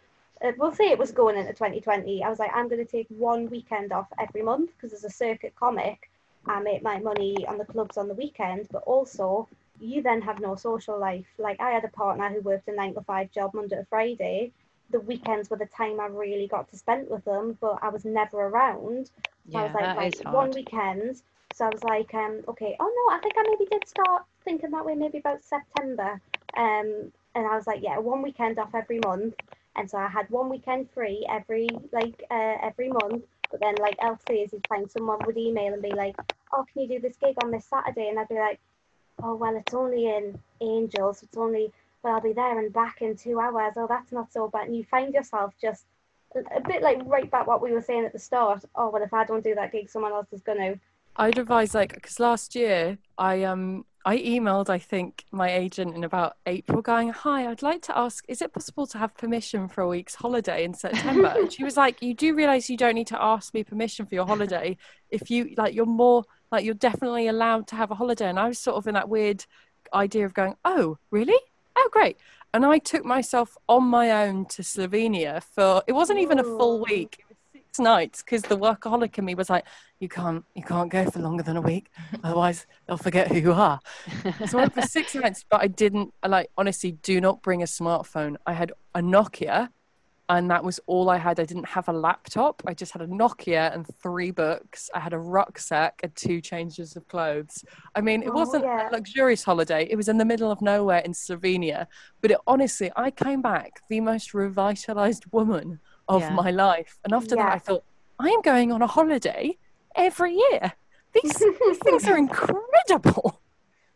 C: Uh, we'll say it was going into 2020. I was like, I'm going to take one weekend off every month because as a circuit comic, I make my money on the clubs on the weekend, but also you then have no social life. Like I had a partner who worked a nine to five job Monday to Friday. The weekends were the time I really got to spend with them, but I was never around. So I
A: Yeah,
C: was like,
A: is
C: one weekend. So I was like, um, okay, oh no, I think I maybe did start thinking that way maybe about September. Um, and I was like, yeah, one weekend off every month. And so I had one weekend free every like uh, every month. But then, like Elsie, is you'd someone would email and be like, "Oh, can you do this gig on this Saturday?" And I'd be like, "Oh, well, it's only in Angels. It's only, well, I'll be there and back in two hours. Oh, that's not so bad." And you find yourself just a, a bit like right back what we were saying at the start. Oh, well, if I don't do that gig, someone else is gonna.
B: I'd advise like because last year I um I emailed I think my agent in about April going hi I'd like to ask is it possible to have permission for a week's holiday in September? And she was like you do realize you don't need to ask me permission for your holiday if you like you're more like you're definitely allowed to have a holiday. And I was sort of in that weird idea of going oh really? Oh great. And I took myself on my own to Slovenia for it wasn't even a full week. it was six nights because the workaholic in me was like you can't you can't go for longer than a week otherwise they'll forget who you are. So I went for six nights but I didn't like honestly do not bring a smartphone. I had a Nokia and that was all I had. I didn't have a laptop. I just had a Nokia and three books. I had a rucksack and two changes of clothes. I mean it
C: Oh,
B: wasn't
C: yeah.
B: a luxurious holiday. It was in the middle of nowhere in Slovenia. But it, honestly I came back the most revitalized woman of
A: Yeah.
B: my life and after that I thought I am going on a holiday every year these, these things are incredible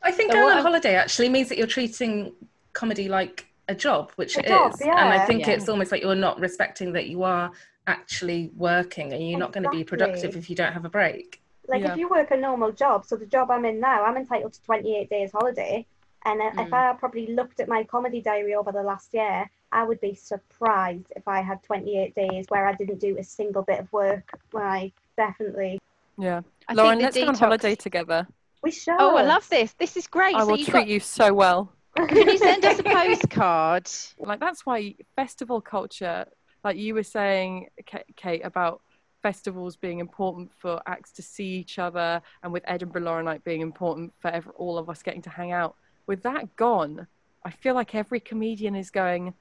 D: I think
A: So
D: going on
A: I'm-
D: holiday actually means that you're treating comedy like a job, which
C: A
D: it
C: job,
D: is. And I think
A: Yeah.
D: it's almost like you're not respecting that you are actually working and you're not going to be productive if you don't have a break.
C: Like
B: Yeah.
C: if you work a normal job, so the job I'm in now, I'm entitled to 28 days holiday. And uh, if
A: Mm.
C: I probably looked at my comedy diary over the last year, I would be surprised if I had 28 days where I didn't do a single bit of work. Like definitely,
B: yeah
A: I
B: Lauren let's
A: the
B: go on holiday together
C: we should.
A: Oh, I love this. This is great.
B: I
A: so
B: will
A: you've
B: treat
A: got,
B: you so well
A: Can you send us a postcard?
B: like that's why festival culture like you were saying kate about festivals being important for acts to see each other and with edinburgh Lauren Night being important for ev all of us getting to hang out with that gone i feel like every comedian is going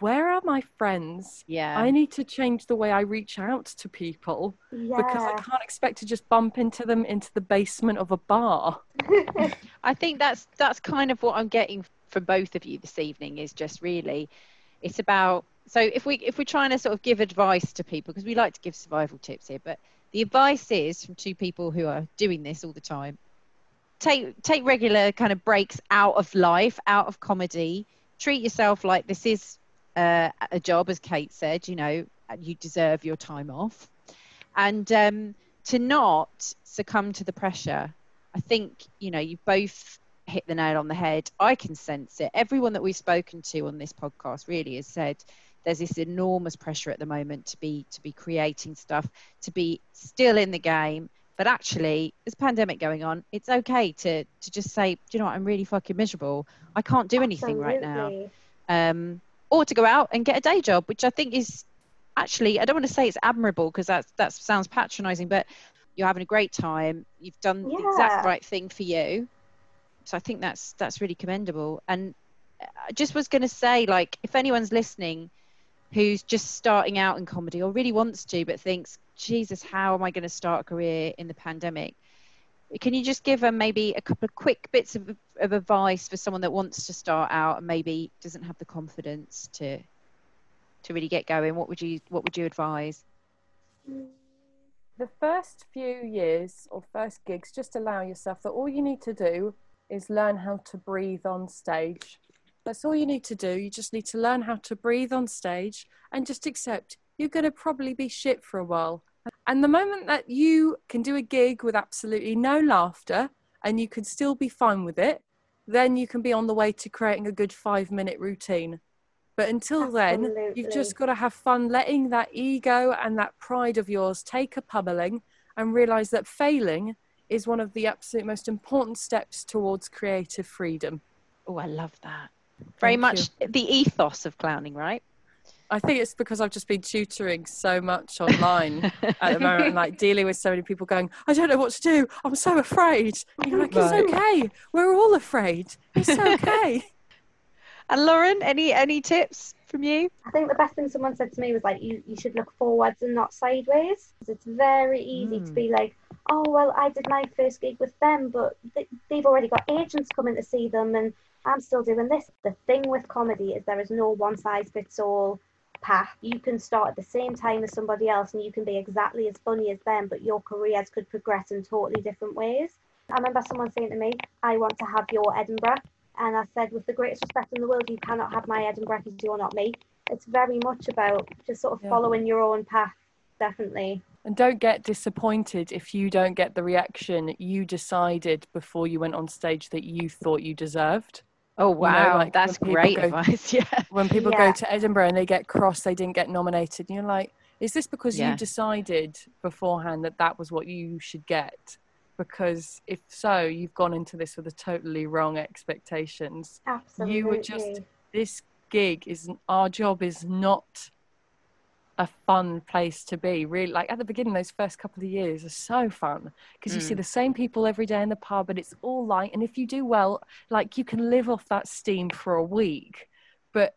B: where are my friends
A: Yeah.
B: i need to change the way i reach out to people
C: Yeah.
B: because i can't expect to just bump into them into the basement of a bar
A: I think that's that's kind of what I'm getting from both of you this evening is just really it's about so if we if we're trying to sort of give advice to people because we like to give survival tips here but the advice is from two people who are doing this all the time take take regular kind of breaks out of life out of comedy treat yourself like this is uh, a job as Kate said you know you deserve your time off and um, to not succumb to the pressure I think you know you both hit the nail on the head. I can sense it. Everyone that we've spoken to on this podcast really has said there's this enormous pressure at the moment to be to be creating stuff, to be still in the game. But actually, there's a pandemic going on. It's okay to to just say, do you know what? I'm really fucking miserable. I can't do anything right now. Um, or to go out and get a day job, which I think is actually I don't want to say it's admirable because that that sounds patronising, but you're having a great time. You've done the exact right thing for you. So I think that's that's really commendable. And uh, I just was going to say, like, if anyone's listening who's just starting out in comedy or really wants to, but thinks, Jesus, how am I going to start a career in the pandemic? Can you just give them maybe a couple of quick bits of, of advice for someone that wants to start out and maybe doesn't have the confidence to to really get going? What would you What would you advise?
B: the first few years or first gigs, just allow yourself that all you need to do is learn how to breathe on stage. That's all you need to do. You just need to learn how to breathe on stage and just accept you're going to probably be shit for a while. And the moment that you can do a gig with absolutely no laughter and you can still be fine with it, then you can be on the way to creating a good five minute routine. But until then, you've just got to have fun letting that ego and that pride of yours take a pummeling and realize that failing is one of the absolute most important steps towards creative freedom.
A: Oh, I love that. Very
B: Thank
A: much the ethos of clowning, right?
B: I think it's because I've just been tutoring so much online at the moment and like dealing with so many people going, I don't know what to do. I'm so afraid. And you're like,
A: Right.
B: it's okay. We're all afraid. It's okay.
A: and Lauren, any any tips from you?
C: I think the best thing someone said to me was like, you, you should look forwards and not sideways. 'Cause It's very easy to
A: Mm.
C: be like, oh, well, I did my first gig with them, but th- they've already got agents coming to see them and I'm still doing this. The thing with comedy is there is no one size fits all path. You can start at the same time as somebody else and you can be exactly as funny as them, but your careers could progress in totally different ways. I remember someone saying to me, I want to have your Edinburgh. And I said, with the greatest respect in the world, you cannot have my Edinburgh because you're not me. It's very much about just sort of
B: Yeah.
C: following your own path, definitely.
B: And don't get disappointed if you don't get the reaction you decided before you went on stage that you thought you deserved.
A: Oh
B: know,
A: wow,
B: like,
A: that's great
B: go-
A: advice. Yeah.
B: When people
C: Yeah.
B: go to Edinburgh and they get cross, they didn't get nominated. And you're like, is this because
A: Yeah.
B: you decided beforehand that that was what you should get? Because if so, you've gone into this with a totally wrong expectations.
C: Absolutely.
B: You were just this gig is our job is not a fun place to be really. Like at the beginning those first couple of years are so fun because you see
A: Mm.
B: the same people every day in the pub and it's all light and if you do well like you can live off that steam for a week. But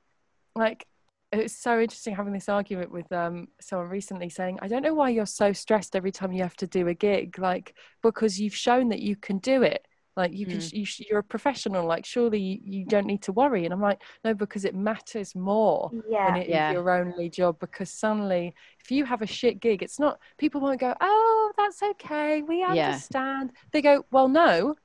B: like it's so interesting having this argument with um someone recently saying i don't know why you're so stressed every time you have to do a gig like because you've shown that you can do it like you can
A: Mm.
B: you, you're a professional like surely you, you don't need to worry and i'm like no because it matters more when
C: yeah.
B: it is
A: Yeah.
B: your only job because suddenly if you have a shit gig it's not people won't go oh that's okay we
A: Yeah.
B: understand they go well no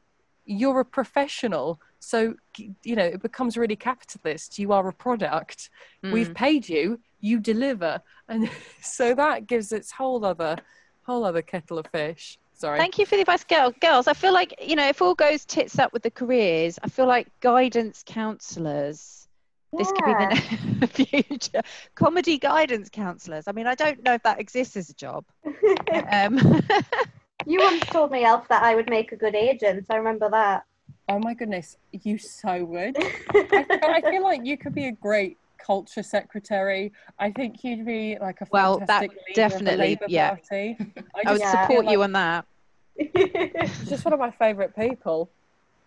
B: you're a professional so you know it becomes really capitalist you are a product we've
A: Mm.
B: paid you you deliver and so that gives its whole other whole other kettle of fish sorry
A: Thank you for the advice, girl. Girls, I feel like, you know, if all goes tits up with the careers, I feel like guidance counselors, this could be the future. Comedy guidance counselors. I mean, I don't know if that exists as a job. Um,
C: you once told me, Elf, that I would make a good agent. I remember that.
B: oh my goodness you so would I, I feel like you could be a great culture secretary. I think you'd be like a
A: Well, that
B: fantastic leader
A: definitely,
B: of the
A: yeah.
B: Party. I
A: I would
C: Yeah.
A: support
B: feel
A: you on that.
B: She's just one of my favourite people.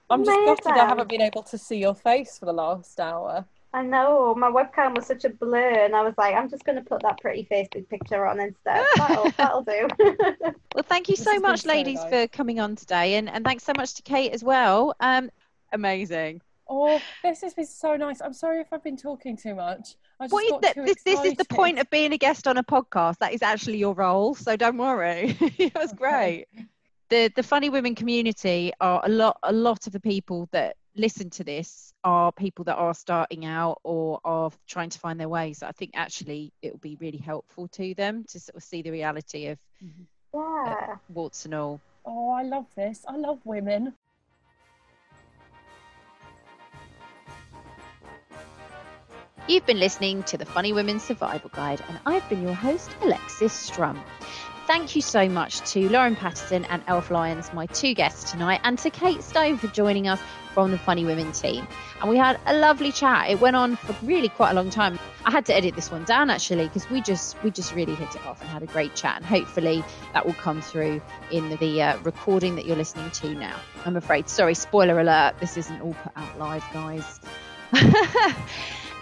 B: I'm just gutted I haven't been able to see your face for the last hour.
C: I know my webcam was such a blur, and I was like, I'm just going to put that pretty Facebook picture on instead. That'll, that'll do.
A: Well, thank you
B: This
A: so
B: has been
A: much,
B: so
A: ladies,
B: nice.
A: for coming on today, and, and thanks so much to Kate as well. Um, amazing.
B: Oh, this has been so nice. I'm sorry if I've been talking too much. I just
A: What is
B: got
A: that?
B: too
A: This, this is the point of being a guest on a podcast. That is actually your role, so don't worry. it was
B: Okay.
A: great. The the funny women community are a lot. A lot of the people that listen to this are people that are starting out or are trying to find their way. So I think actually it will be really helpful to them to sort of see the reality of
C: yeah.
A: warts and all.
B: Oh, I love this. I love women.
A: You've been listening to the Funny Women Survival Guide, and I've been your host, Alexis Strum. Thank you so much to Lauren Pattison and Elf Lyons, my two guests tonight, and to Kate Stone for joining us from the Funny Women team. And we had a lovely chat. It went on for really quite a long time. I had to edit this one down actually because we just we just really hit it off and had a great chat. And hopefully that will come through in the, uh, recording that you're listening to now. I'm afraid. Sorry, spoiler alert. This isn't all put out live, guys.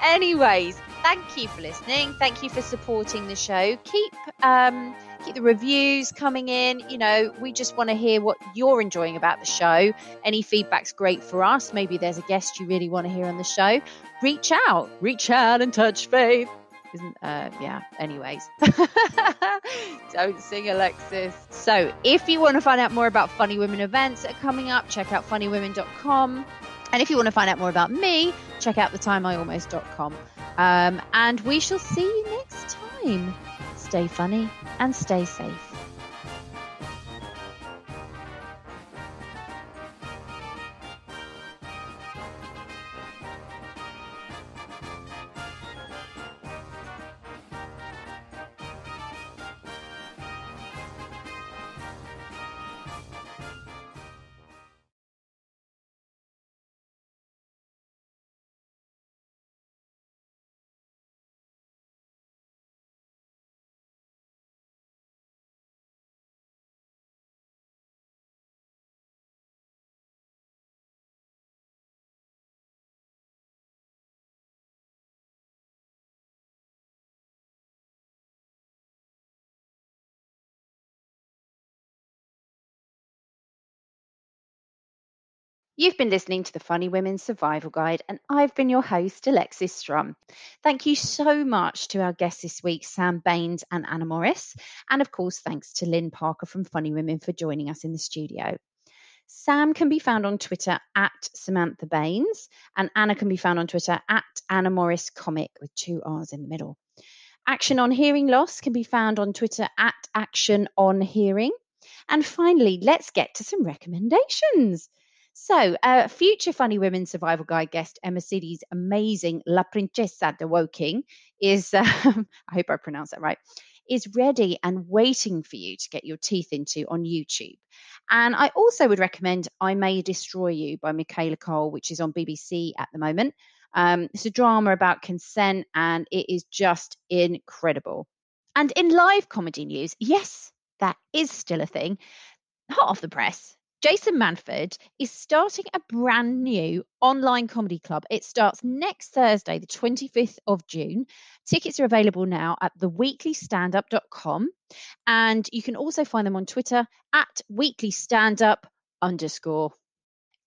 A: Anyways, thank you for listening. Thank you for supporting the show. Keep um, keep the reviews coming in. You know, we just want to hear what you're enjoying about the show. Any feedback's great for us. Maybe there's a guest you really want to hear on the show. Reach out, reach out and touch faith. Isn't uh yeah. Anyways, don't sing Alexis. So if you want to find out more about Funny Women events that are coming up, check out funnywomen.com. And if you want to find out more about me, check out thetimeIalmost.com. Um, and we shall see you next time. Stay funny and stay safe. You've been listening to the Funny Women Survival Guide, and I've been your host, Alexis Strum. Thank you so much to our guests this week, Sam Baines and Anna Morris. And of course, thanks to Lynne Parker from Funny Women for joining us in the studio. Sam can be found on Twitter at Samantha Baines, and Anna can be found on Twitter at Anna Morris Comic with two R's in the middle. Action on Hearing Loss can be found on Twitter at Action on Hearing. And finally, let's get to some recommendations. So, uh, future Funny Women Survival Guide guest Emma Sidi's amazing La Princesa de Woking is, uh, I hope I pronounced that right, is ready and waiting for you to get your teeth into on YouTube. And I also would recommend I May Destroy You by Michaela Coel, which is on BBC at the moment. Um, it's a drama about consent and it is just incredible. And in live comedy news, yes, that is still a thing. Hot off the press, Jason Manford is starting a brand new online comedy club. It starts next Thursday, the 25th of June. Tickets are available now at theweeklystandup.com. And you can also find them on Twitter at weeklystandup underscore.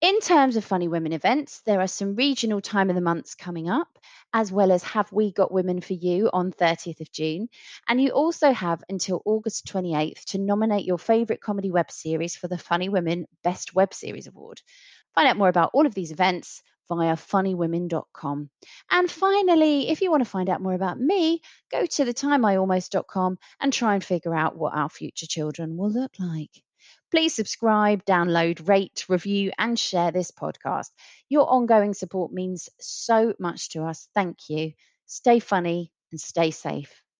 A: In terms of Funny Women events, there are some regional time of the months coming up, as well as Have We Got Women for You on 30th of June. And you also have until August 28th to nominate your favourite comedy web series for the Funny Women Best Web Series Award. Find out more about all of these events via funnywomen.com. And finally, if you want to find out more about me, go to thetimeIalmost.com and try and figure out what our future children will look like. Please subscribe, download, rate, review, and share this podcast. Your ongoing support means so much to us. Thank you. Stay funny and stay safe.